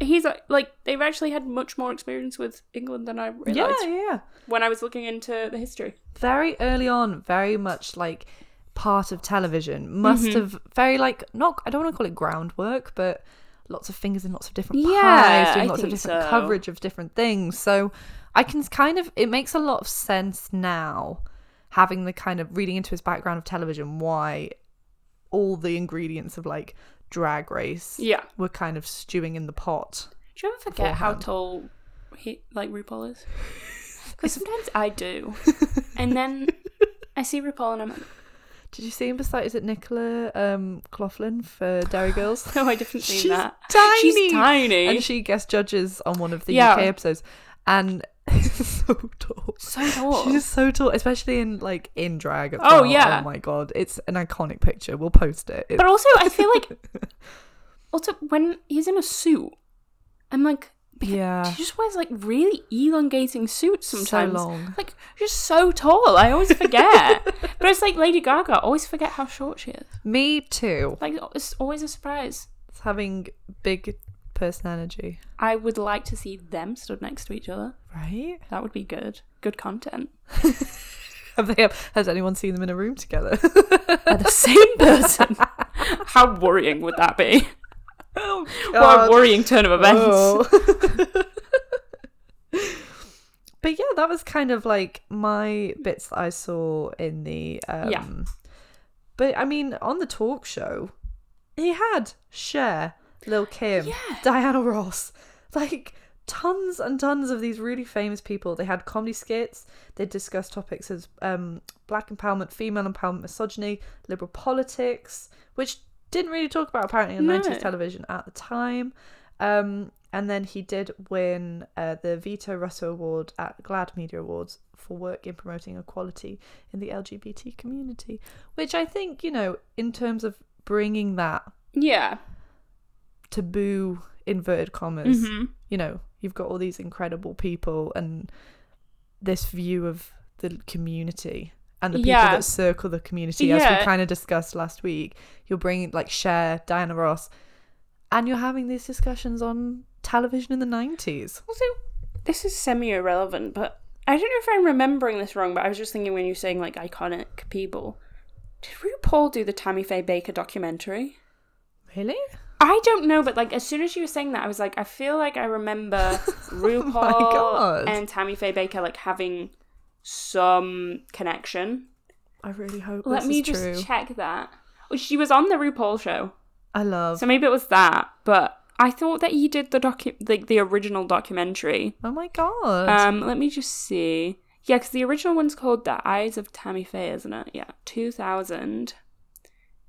he's like, like they've actually had much more experience with England than I realized Yeah, yeah, yeah. when I was looking into the history. very early on, very much like part of television. Must Mhm. have very like not I don't want to call it groundwork, but lots of fingers in lots of different Yeah, pies, doing I lots of different so. coverage of different things. So I can kind of it makes a lot of sense now, having the kind of reading into his background of television, why all the ingredients of like drag race Yeah. were kind of stewing in the pot. Do you ever forget how tall he like RuPaul is? Because sometimes I do, and then I see RuPaul and I'm like, Did you see him beside is it Nicola um Coughlan for Derry Girls? no, I seen She's that. tiny. She's tiny. and she guest judges on one of the Yeah. UK episodes, and so tall. so tall. She's so tall, especially in like in drag. Oh, well. yeah. Oh my god, it's an iconic picture. We'll post it. It's- But also, I feel like also when he's in a suit, I'm like, Yeah. She just wears like really elongating suits sometimes. long. Like she's so tall. I always forget. but it's like Lady Gaga. I always forget how short she is. Me too. Like it's always a surprise. It's having big person energy. I would like to see them stood next to each other. Right? That would be good. Good content. Have they has anyone seen them in a room together? They're the same person. How worrying would that be? oh What a worrying turn of events. Oh. but yeah, that was kind of like my bits that I saw in the um Yeah. But I mean, on the talk show, he had Cher, Lil Kim, Yeah. Diana Ross, like tons and tons of these really famous people. They had comedy skits. They discussed topics as um, black empowerment, female empowerment, misogyny, liberal politics, which didn't really talk about apparently on No. 90s television at the time. Um, and then he did win uh, the Vito Russo Award at GLAAD Media Awards for work in promoting equality in the LGBT community, which I think, you know, in terms of bringing that Yeah. Taboo inverted commas hmm you know you've got all these incredible people and this view of the community and the people Yeah. that circle the community as Yeah. we kind of discussed last week you're bringing like Cher, Diana Ross and you're having these discussions on television in the 90s Also, this is semi irrelevant, but I don't know if I'm remembering this wrong, but I was just thinking when you're saying like iconic people. Did RuPaul do the Tammy Faye Bakker documentary? really I don't know, but like as soon as you were saying that, I was like, I feel like I remember RuPaul God. and Tammy Faye Bakker like having some connection. I really hope Let me just true check that. Oh, she was on the RuPaul show, I love so maybe it was that. But I thought that he did the docu like the original documentary. oh my god Um, let me just see. Yeah, because the original one's called The Eyes of Tammy Faye, isn't it? Yeah, 2000.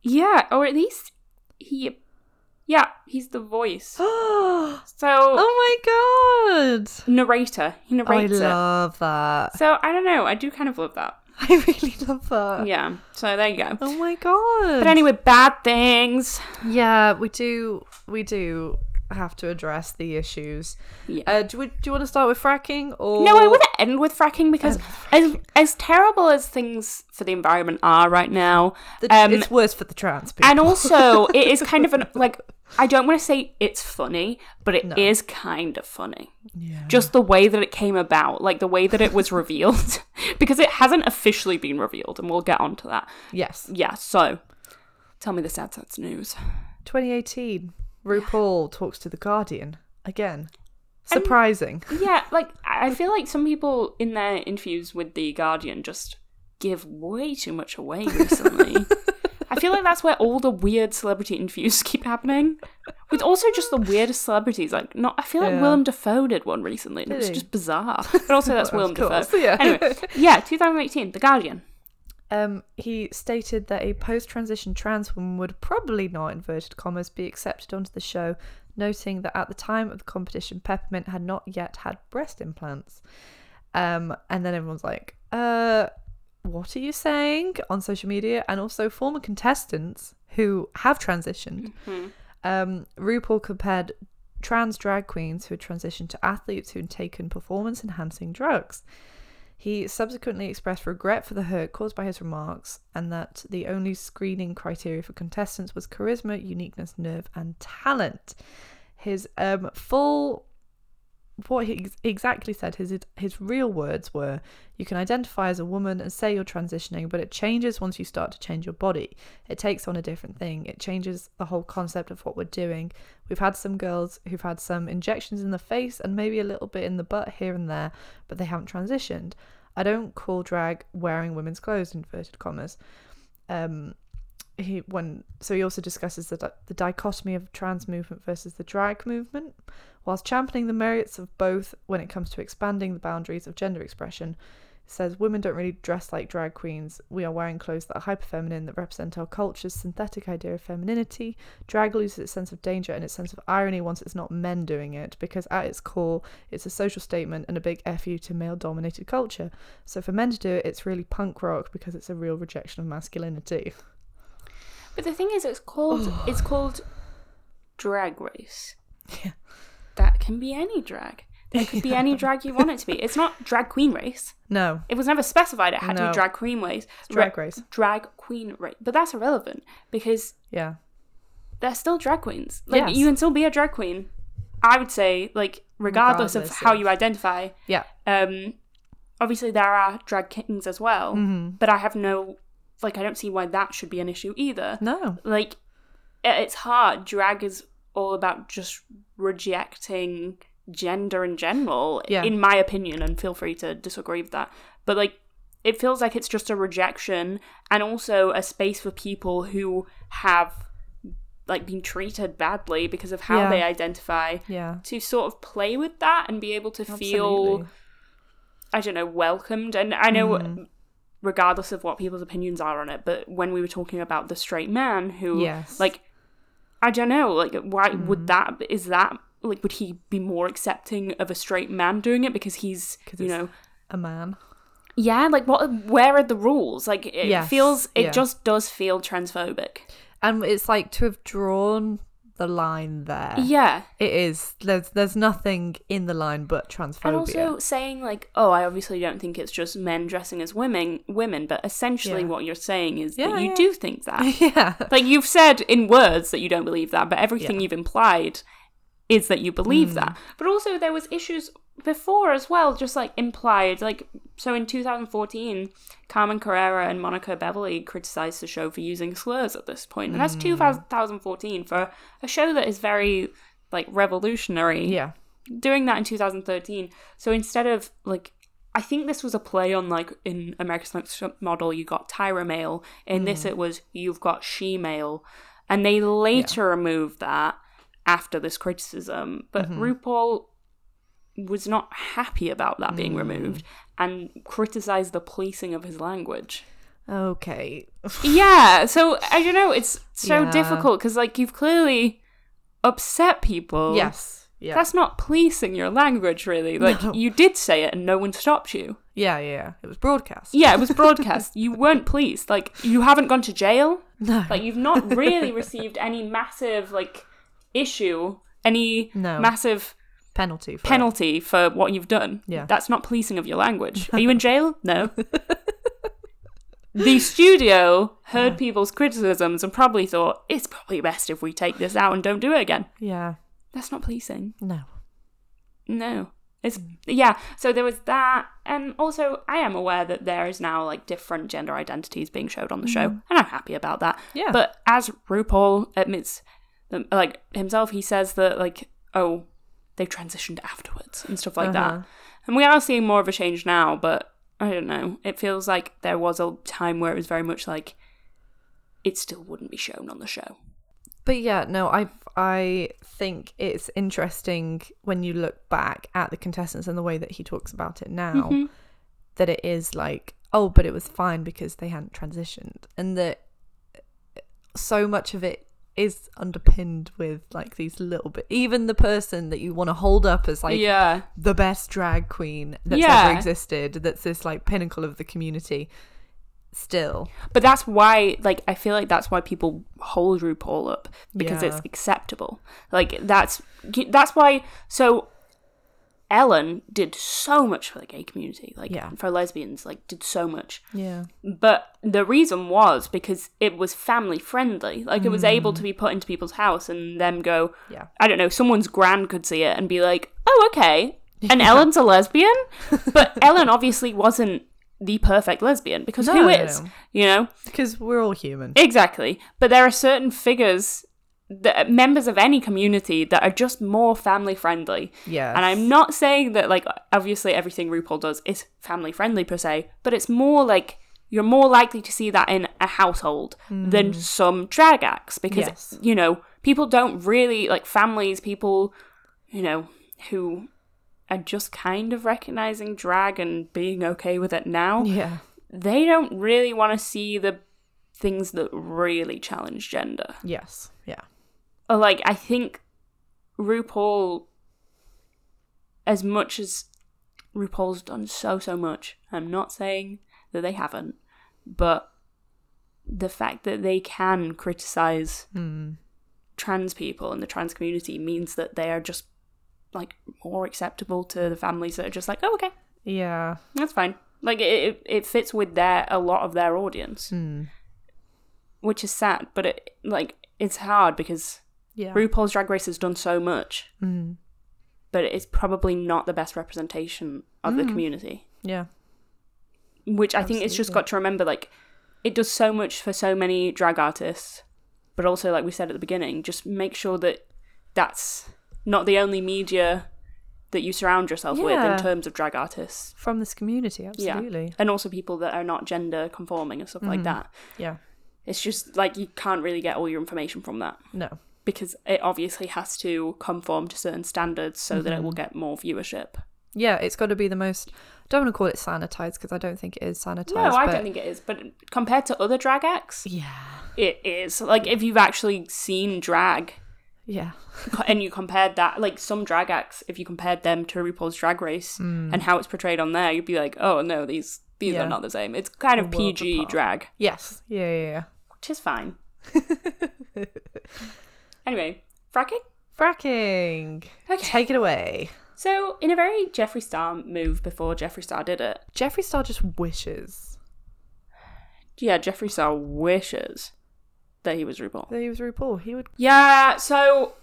Yeah, or at least he. Yeah, he's the voice. So Oh my god narrator. He I narrates it. love that So, I don't know. I do kind of love that. I really love that Yeah, so there you go. oh my god But anyway, bad things. Yeah, we do. We do have to address the issues. Yeah. Uh, do we? Do you want to start with fracking or No, I want to end with fracking because as, as terrible as things for the environment are right now, The, um, it's worse for the trans people. and also it is kind of an like I don't want to say it's funny, but it is No. kind of funny. yeah. Just the way that it came about, like the way that it was revealed, because it hasn't officially been revealed, and we'll get onto that. yes, Yeah, so tell me the sad sad news. 2018. RuPaul talks to the Guardian again. Surprising. Yeah, like I feel like some people in their interviews with the Guardian just give way too much away recently. I feel like that's where all the weird celebrity interviews keep happening. With also just the weirdest celebrities. Like not I feel like Yeah. Willem Dafoe did one recently and it was he? just bizarre. But also that's Willem Dafoe. yeah. Anyway, yeah, 2018, The Guardian. Um, he stated that a post-transition trans woman would probably not inverted commas be accepted onto the show, noting that at the time of the competition, Peppermint had not yet had breast implants. Um, and then everyone's like, "Uh, what are you saying?" on social media, and also former contestants who have transitioned. Um, RuPaul compared trans drag queens who had transitioned to athletes who had taken performance-enhancing drugs. He subsequently expressed regret for the hurt caused by his remarks and that the only screening criteria for contestants was charisma, uniqueness, nerve, and talent. His um, full, what he ex- exactly said, his his real words were, "You can identify as a woman and say you're transitioning, but it changes once you start to change your body. It takes on a different thing. It changes the whole concept of what we're doing. We've had some girls who've had some injections in the face and maybe a little bit in the butt here and there, but they haven't transitioned. I don't call drag wearing women's clothes inverted commas. Um, he when so he also discusses the the dichotomy of trans movement versus the drag movement, whilst championing the merits of both when it comes to expanding the boundaries of gender expression. Says women don't really dress like drag queens. We are wearing clothes that are hyper feminine that represent our culture's synthetic idea of femininity. Drag loses its sense of danger and its sense of irony once it's not men doing it, because at its core, it's a social statement and a big fu to male dominated culture. So for men to do it, it's really punk rock because it's a real rejection of masculinity. But the thing is it's called it's called Drag Race. Yeah. That can be any drag. It could be any drag you want it to be. It's not drag queen race. No. It was never specified it had to No. be drag queen race. Drag race. Drag queen race. But that's irrelevant because Yeah. they're still drag queens. Like Yes. you can still be a drag queen. I would say, like, regardless, of Regardless how of- you identify. Yeah. Um obviously there are drag kings as well. Mm-hmm. But I have no like I don't see why that should be an issue either. No. Like it's hard. Drag is all about just rejecting gender in general, Yeah. in my opinion, and feel free to disagree with that. But like it feels like it's just a rejection and also a space for people who have like been treated badly because of how Yeah. they identify Yeah. to sort of play with that and be able to feel I don't know, welcomed. And I know, Mm-hmm. Regardless of what people's opinions are on it, but when we were talking about the straight man who, Yes. like, I don't know, like, why Mm. would that, is that, like, would he be more accepting of a straight man doing it because he's, you know, A man. yeah, like, what, where are the rules? Like, it Yes, feels, it yeah. just does feel transphobic. And it's like to have drawn the line there. Yeah. It is. There's there's nothing in the line but transphobia. And also saying like, oh, I obviously don't think it's just men dressing as women, women, but essentially Yeah. what you're saying is Yeah, that you yeah. do think that. yeah. like you've said in words that you don't believe that, but everything you've implied is that you believe Mm. that. But also there was issues before as well, just like implied. Like so in 2014, Carmen Carrera and Monica Beverly criticized the show for using slurs at this point, and Mm. that's 2014 for a show that is very like revolutionary Yeah. doing that in 2013. So instead of like, I think this was a play on like in America's Next Model, you got Tyra Mail. In Mm. this, it was you've got She Male, and they later removed that after this criticism. But Mm-hmm. RuPaul was not happy about that being Mm. removed and criticized the policing of his language. Okay. yeah, so I don't know. It's so Yeah. difficult because like you've clearly upset people. Yes. Yeah. That's not policing your language, really. Like, No. you did say it and no one stopped you. yeah. Yeah. It was broadcast. Yeah, it was broadcast. you weren't policed. Like, you haven't gone to jail. No. Like, you've not really received any massive, like, issue, any No. massive penalty. For it. penalty for what you've done. Yeah. That's not policing of your language. Are you in jail? No. the studio heard people's criticisms and probably thought, it's probably best if we take this out and don't do it again. Yeah. That's not policing. No. No. It's yeah, so there was that and also I am aware that there is now like different gender identities being showed on the show and I'm happy about that. Mm-hmm. Yeah. But as RuPaul admits um, like himself he says that like oh they transitioned afterwards and stuff like Uh-huh. that. And we are seeing more of a change now, but I don't know. It feels like there was a time where it was very much like it still wouldn't be shown on the show. But yeah, no, I I think it's interesting when you look back at the contestants and the way that he talks about it now Mhm. that it is like, oh, but it was fine because they hadn't transitioned, and that so much of it is underpinned with like these little bit. Even the person that you want to hold up as like yeah. the best drag queen that's Yeah. ever existed, that's this like pinnacle of the community, still, But that's why, like, I feel like that's why people hold RuPaul up because it's acceptable. Like, that's that's why. So, Ellen did so much for the gay community, like Yeah. for lesbians, like did so much. yeah, But the reason was because it was family friendly. Like, it was mm. able to be put into people's house and them go, yeah, I don't know, someone's grand could see it and be like, oh, okay. And Ellen's a lesbian? But Ellen obviously wasn't the perfect lesbian because No, who is? no. You know? because we're all human. Exactly. But there are certain figures that members of any community that are just more family friendly. Yeah, And I'm not saying that like obviously everything RuPaul does is family friendly per se, but it's more like you're more likely to see that in a household than mm. some drag acts because Yes. you know, people don't really like families, people you know, who are just kind of recognizing drag and being okay with it now yeah, they don't really want to see the things that really challenge gender. yes, yeah. Or, Like, I think RuPaul, as much as RuPaul's done so, so much, I'm not saying that they haven't, but the fact that they can criticize Hmm. trans people and the trans community means that they are just like more acceptable to the families that are just like, oh, okay, Yeah. that's fine. Like it, it, it fits with their a lot of their audience, Hmm. which is sad. But it like it's hard because Yeah. RuPaul's Drag Race has done so much, Mm. but it's probably not the best representation of the Mm. community. Yeah. Which I think it's just got to remember, like it does so much for so many drag artists, but also, like we said at the beginning, just make sure that that's not the only media that you surround yourself with in terms of drag artists. From this community, Yeah. absolutely. and also people that are not gender conforming and stuff like Mhm. that. Yeah. It's just like you can't really get all your information from that No. Because it obviously has to conform to certain standards so that it Mm-hmm. will get more viewership. Yeah, it's got to be the most. I don't want to call it sanitized because I don't think it is sanitized. No, I but- don't think it is, but compared to other drag acts, Yeah. it is. Like if you've actually seen drag Yeah. and you compared that, like some drag acts, if you compared them to RuPaul's Drag Race and how it's portrayed on there, you'd be like, oh no, these these Mm. Yeah. are not the same. It's kind of PG apart. drag, Yes. Yeah. Yeah. which is fine. anyway, fracking. Fracking. Okay. Take it away. So, in a very Jeffree Star move before Jeffree Star did it, Jeffree Star just wishes yeah, Jeffree Star wishes that he was RuPaul. that he was RuPaul. He would. Yeah, so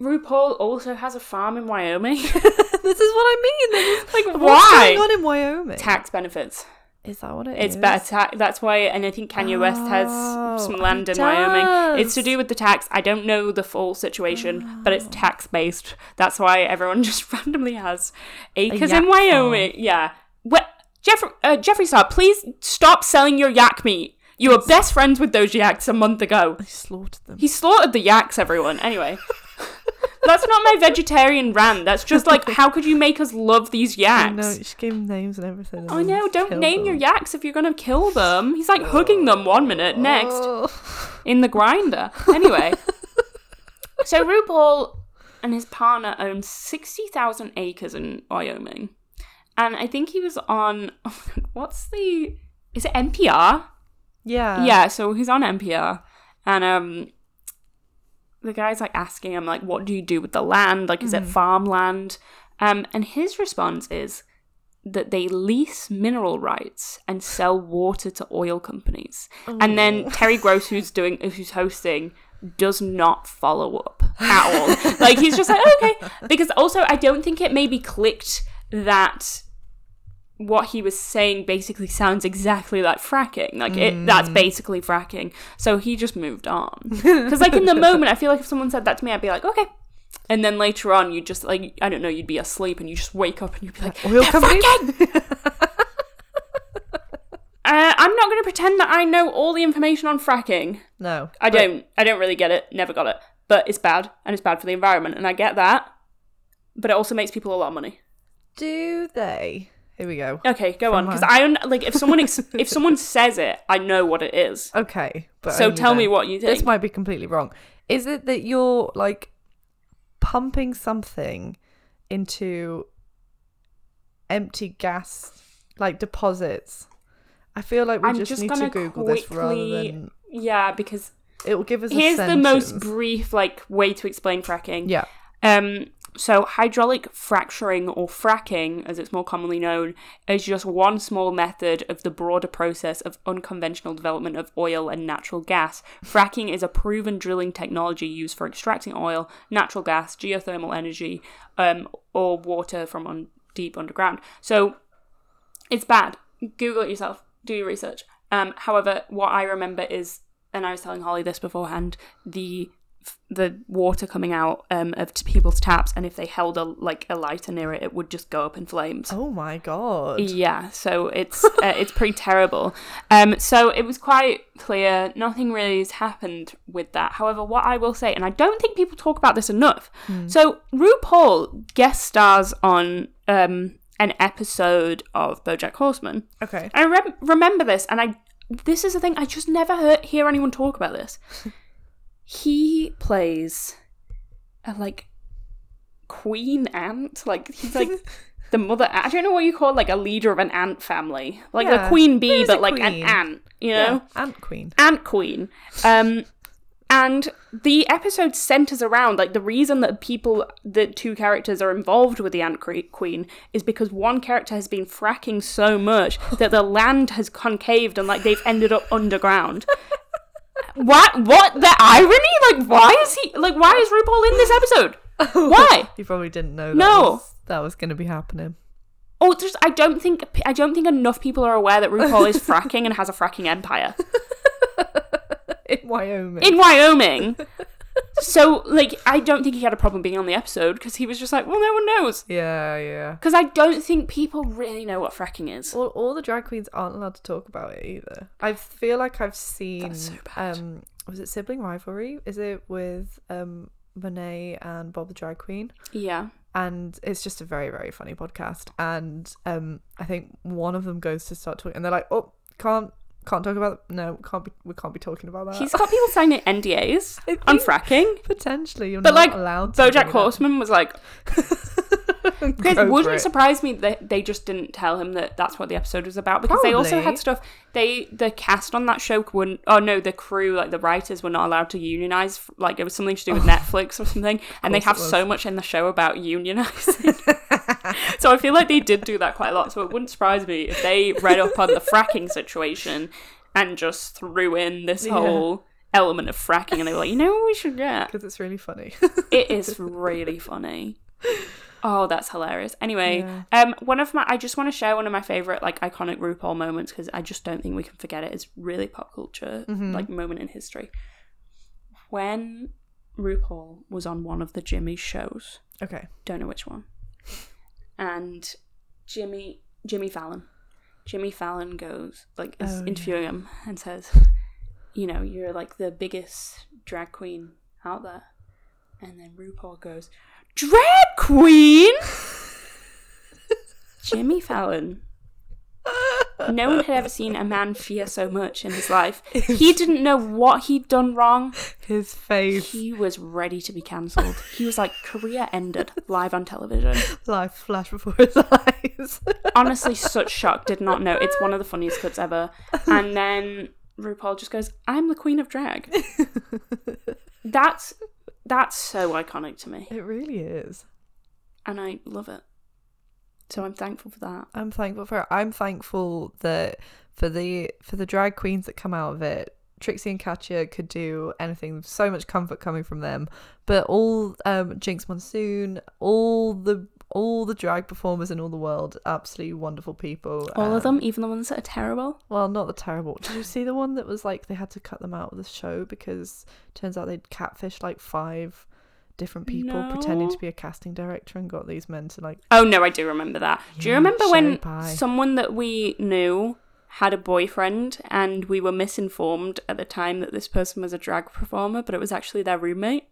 RuPaul also has a farm in Wyoming. this is what I mean. Like, What's why? going on in Wyoming? Tax benefits. Is that what it It's is? better tax. That's why, and I think Kanye West has Oh, some land in Wyoming. It's to do with the tax. I don't know the full situation, but it's tax based. That's why everyone just randomly has acres in Wyoming. Yeah. What? Jeffree, uh, Jeffree Star, please stop selling your yak meat. You were best friends with those yaks a month ago. I slaughtered them. He slaughtered the yaks, everyone. Anyway. That's not my vegetarian rant. That's just like, how could you make us love these yaks? You should give him names and everything. and I know, don't name your yaks if you're gonna kill them. He's like hugging them one minute, next Oh. in the grinder. Anyway, so RuPaul and his partner own 60,000 acres in Wyoming. And I think he was on, what's the, is it NPR? Yeah. yeah, so he's on NPR. And um, the guy's like asking him, like, what do you do with the land? Like, is it farmland? Um, and his response is that they lease mineral rights and sell water to oil companies. And then Terry Gross, who's doing, who's hosting, does not follow up at all. like he's just like okay, because also I don't think it maybe clicked that what he was saying basically sounds exactly like fracking. Like it, that's basically fracking. So he just moved on. Because like in the moment, I feel like if someone said that to me, I'd be like, okay. And then later on, you just like I don't know, you'd be asleep and you just wake up and you'd be like, Oil "They're fracking!" Uh, I'm not going to pretend that I know all the information on fracking. No. I don't. I don't really get it. Never got it. But it's bad, and it's bad for the environment, and I get that. But it also makes people a lot of money. Do they? Here we go. Okay, go on, because? I un- like if someone ex- if someone says it, I know what it is. Okay. But So tell me what you think. This might be completely wrong. Is it that you're like pumping something into empty gas like deposits? I feel like we I'm just, just need to Google this rather than Yeah, because it will give us. here's the most brief like way to explain fracking. Yeah. Um, so hydraulic fracturing or fracking, as it's more commonly known, is just one small method of the broader process of unconventional development of oil and natural gas. Fracking is a proven drilling technology used for extracting oil, natural gas, geothermal energy, um, or water from un- deep underground. So it's bad. Google it yourself. Do your research. Um, however, what I remember is, and I was telling Holly this beforehand, the the water coming out um, of t- people's taps, and if they held a like a lighter near it, it would just go up in flames. Oh my god. Yeah, so it's uh, it's pretty terrible. Um, so it was quite clear nothing really has happened with that. However, what I will say, and I don't think people talk about this enough. So RuPaul guest stars on um an episode of BoJack Horseman. Okay. I rem- remember this, and I this is the thing I just never heard, hear anyone talk about this. he plays a like queen ant, like he's like the mother. I don't know what you call like a leader of an ant family, like Yeah, a queen bee, but like an ant, you know, Yeah. Ant Queen. ant queen. Um, And the episode centers around like the reason that people, the two characters are involved with the Ant Queen is because one character has been fracking so much that the land has concaved and like they've ended up underground. What? What? The irony? Like, why is he? Like, why is RuPaul in this episode? Why? You probably didn't know that No. was, that was going to be happening. Oh, just I don't think I don't think enough people are aware that RuPaul is fracking and has a fracking empire In Wyoming. in Wyoming. So, like, I don't think he had a problem being on the episode because he was just like, well, no one knows. yeah, yeah. Because I don't think people really know what fracking is. All, all the drag queens aren't allowed to talk about it either. I feel like I've seen. That's so bad. Um, was it sibling rivalry? Is it with um Monet and Bob the drag queen? Yeah. And it's just a very very funny podcast. And um, I think one of them goes to start talking, and they're like, "Oh, can't can't talk about no, can't be we can't be talking about that." He's got people signing NDAs on fracking. potentially you're But, not like, allowed. to Bojack bring it up. Horseman was like, it wouldn't it. surprise me that they just didn't tell him that that's what the episode was about because they also had stuff. They the cast on that show wouldn't. Oh no, the crew like the writers were not allowed to unionize. Like it was something to do with Netflix or something, and they have so much in the show about unionizing. so I feel like they did do that quite a lot. So it wouldn't surprise me if they read up on the fracking situation and just threw in this Yeah. whole element of fracking, and they were like, you know what we should get. because it's really funny. It is really funny. Oh, that's hilarious. Anyway, Yeah. um, one of my I just want to share one of my favorite like iconic RuPaul moments because I just don't think we can forget it. It's really pop culture Mm-hmm. like moment in history. When RuPaul was on one of the Jimmy shows, okay. don't know which one, and Jimmy Jimmy Fallon, Jimmy Fallon goes like is Oh, yeah. interviewing him and says, you know, you're like the biggest drag queen out there, and then RuPaul goes, drag queen. Jimmy Fallon. No one had ever seen a man fear so much in his life. He didn't know what he'd done wrong. His face, He was ready to be cancelled. He was like, career ended live on television. life flash before his eyes. Honestly, such shock. Did not know. It's one of the funniest cuts ever. And then RuPaul just goes, I'm the queen of drag. That's that's so iconic to me. it really is. And I love it. So I'm thankful for that. I'm thankful for it. I'm thankful that for the for the drag queens that come out of it, Trixie and Katya could do anything. So much comfort coming from them. But all um Jinkx Monsoon, all the all the drag performers in all the world, absolutely wonderful people. All of Um, them, even the ones that are terrible. Well, not the terrible. Did you see the one that was like they had to cut them out of the show because turns out they'd catfished like five different people pretending to be a casting director and got these men to like Oh no, I do remember that. do you remember when someone that we knew had a boyfriend and we were misinformed at the time that this person was a drag performer, but it was actually their roommate?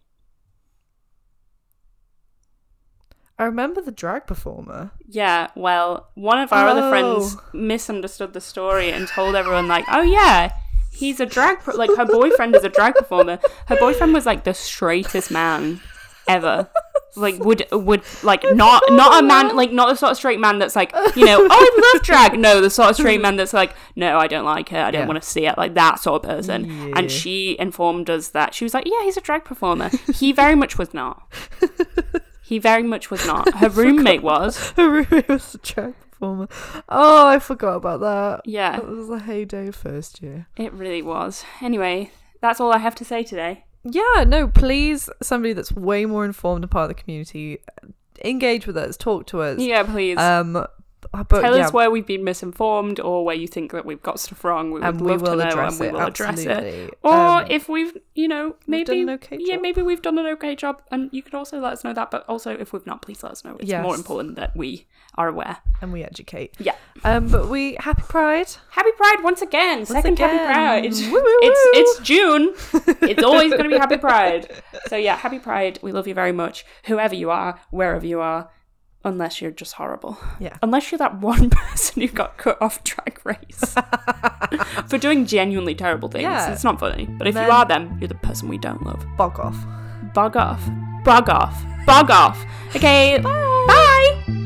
I remember the drag performer. Yeah, well, one of our other oh. friends Oh. misunderstood the story and told everyone like, "Oh yeah, he's a drag per- like her boyfriend is a drag performer." Her boyfriend was like the straightest man ever. Like would would like not not a man like not the sort of straight man that's like you know oh I love drag no the sort of straight man that's like no I don't like it I don't Yeah. want to see it like that sort of person Yeah. and she informed us that she was like yeah he's a drag performer he very much was not he very much was not her roommate was Her roommate was a drag performer. Oh, I forgot about that. yeah it was the heyday first year. It really was. Anyway, that's all I have to say today. Yeah, no, please, somebody that's way more informed and part of the community, engage with us, talk to us. Yeah, please. Um, but Tell yeah, us where we've been misinformed or where you think that we've got stuff wrong. We would and we love will to know address and we it. will address it. Or Um, if we've, you know, maybe okay yeah, maybe we've done an okay job, and you could also let us know that. But also, if we've not, please let us know. It's more important that we are aware. and we educate. Yeah. Um, but we happy Pride. Happy Pride once again. Second Happy again. Pride. Woo, woo, woo. it's it's June. it's always going to be Happy Pride. So yeah, Happy Pride. We love you very much, whoever you are, wherever you are. Unless you're just horrible. Yeah. Unless you're that one person who got cut off Drag Race for doing genuinely terrible things. Yeah. It's not funny. But if Then- you are them, you're the person we don't love. Bog off. Bug off. Bug off. Bug off. Okay, bye.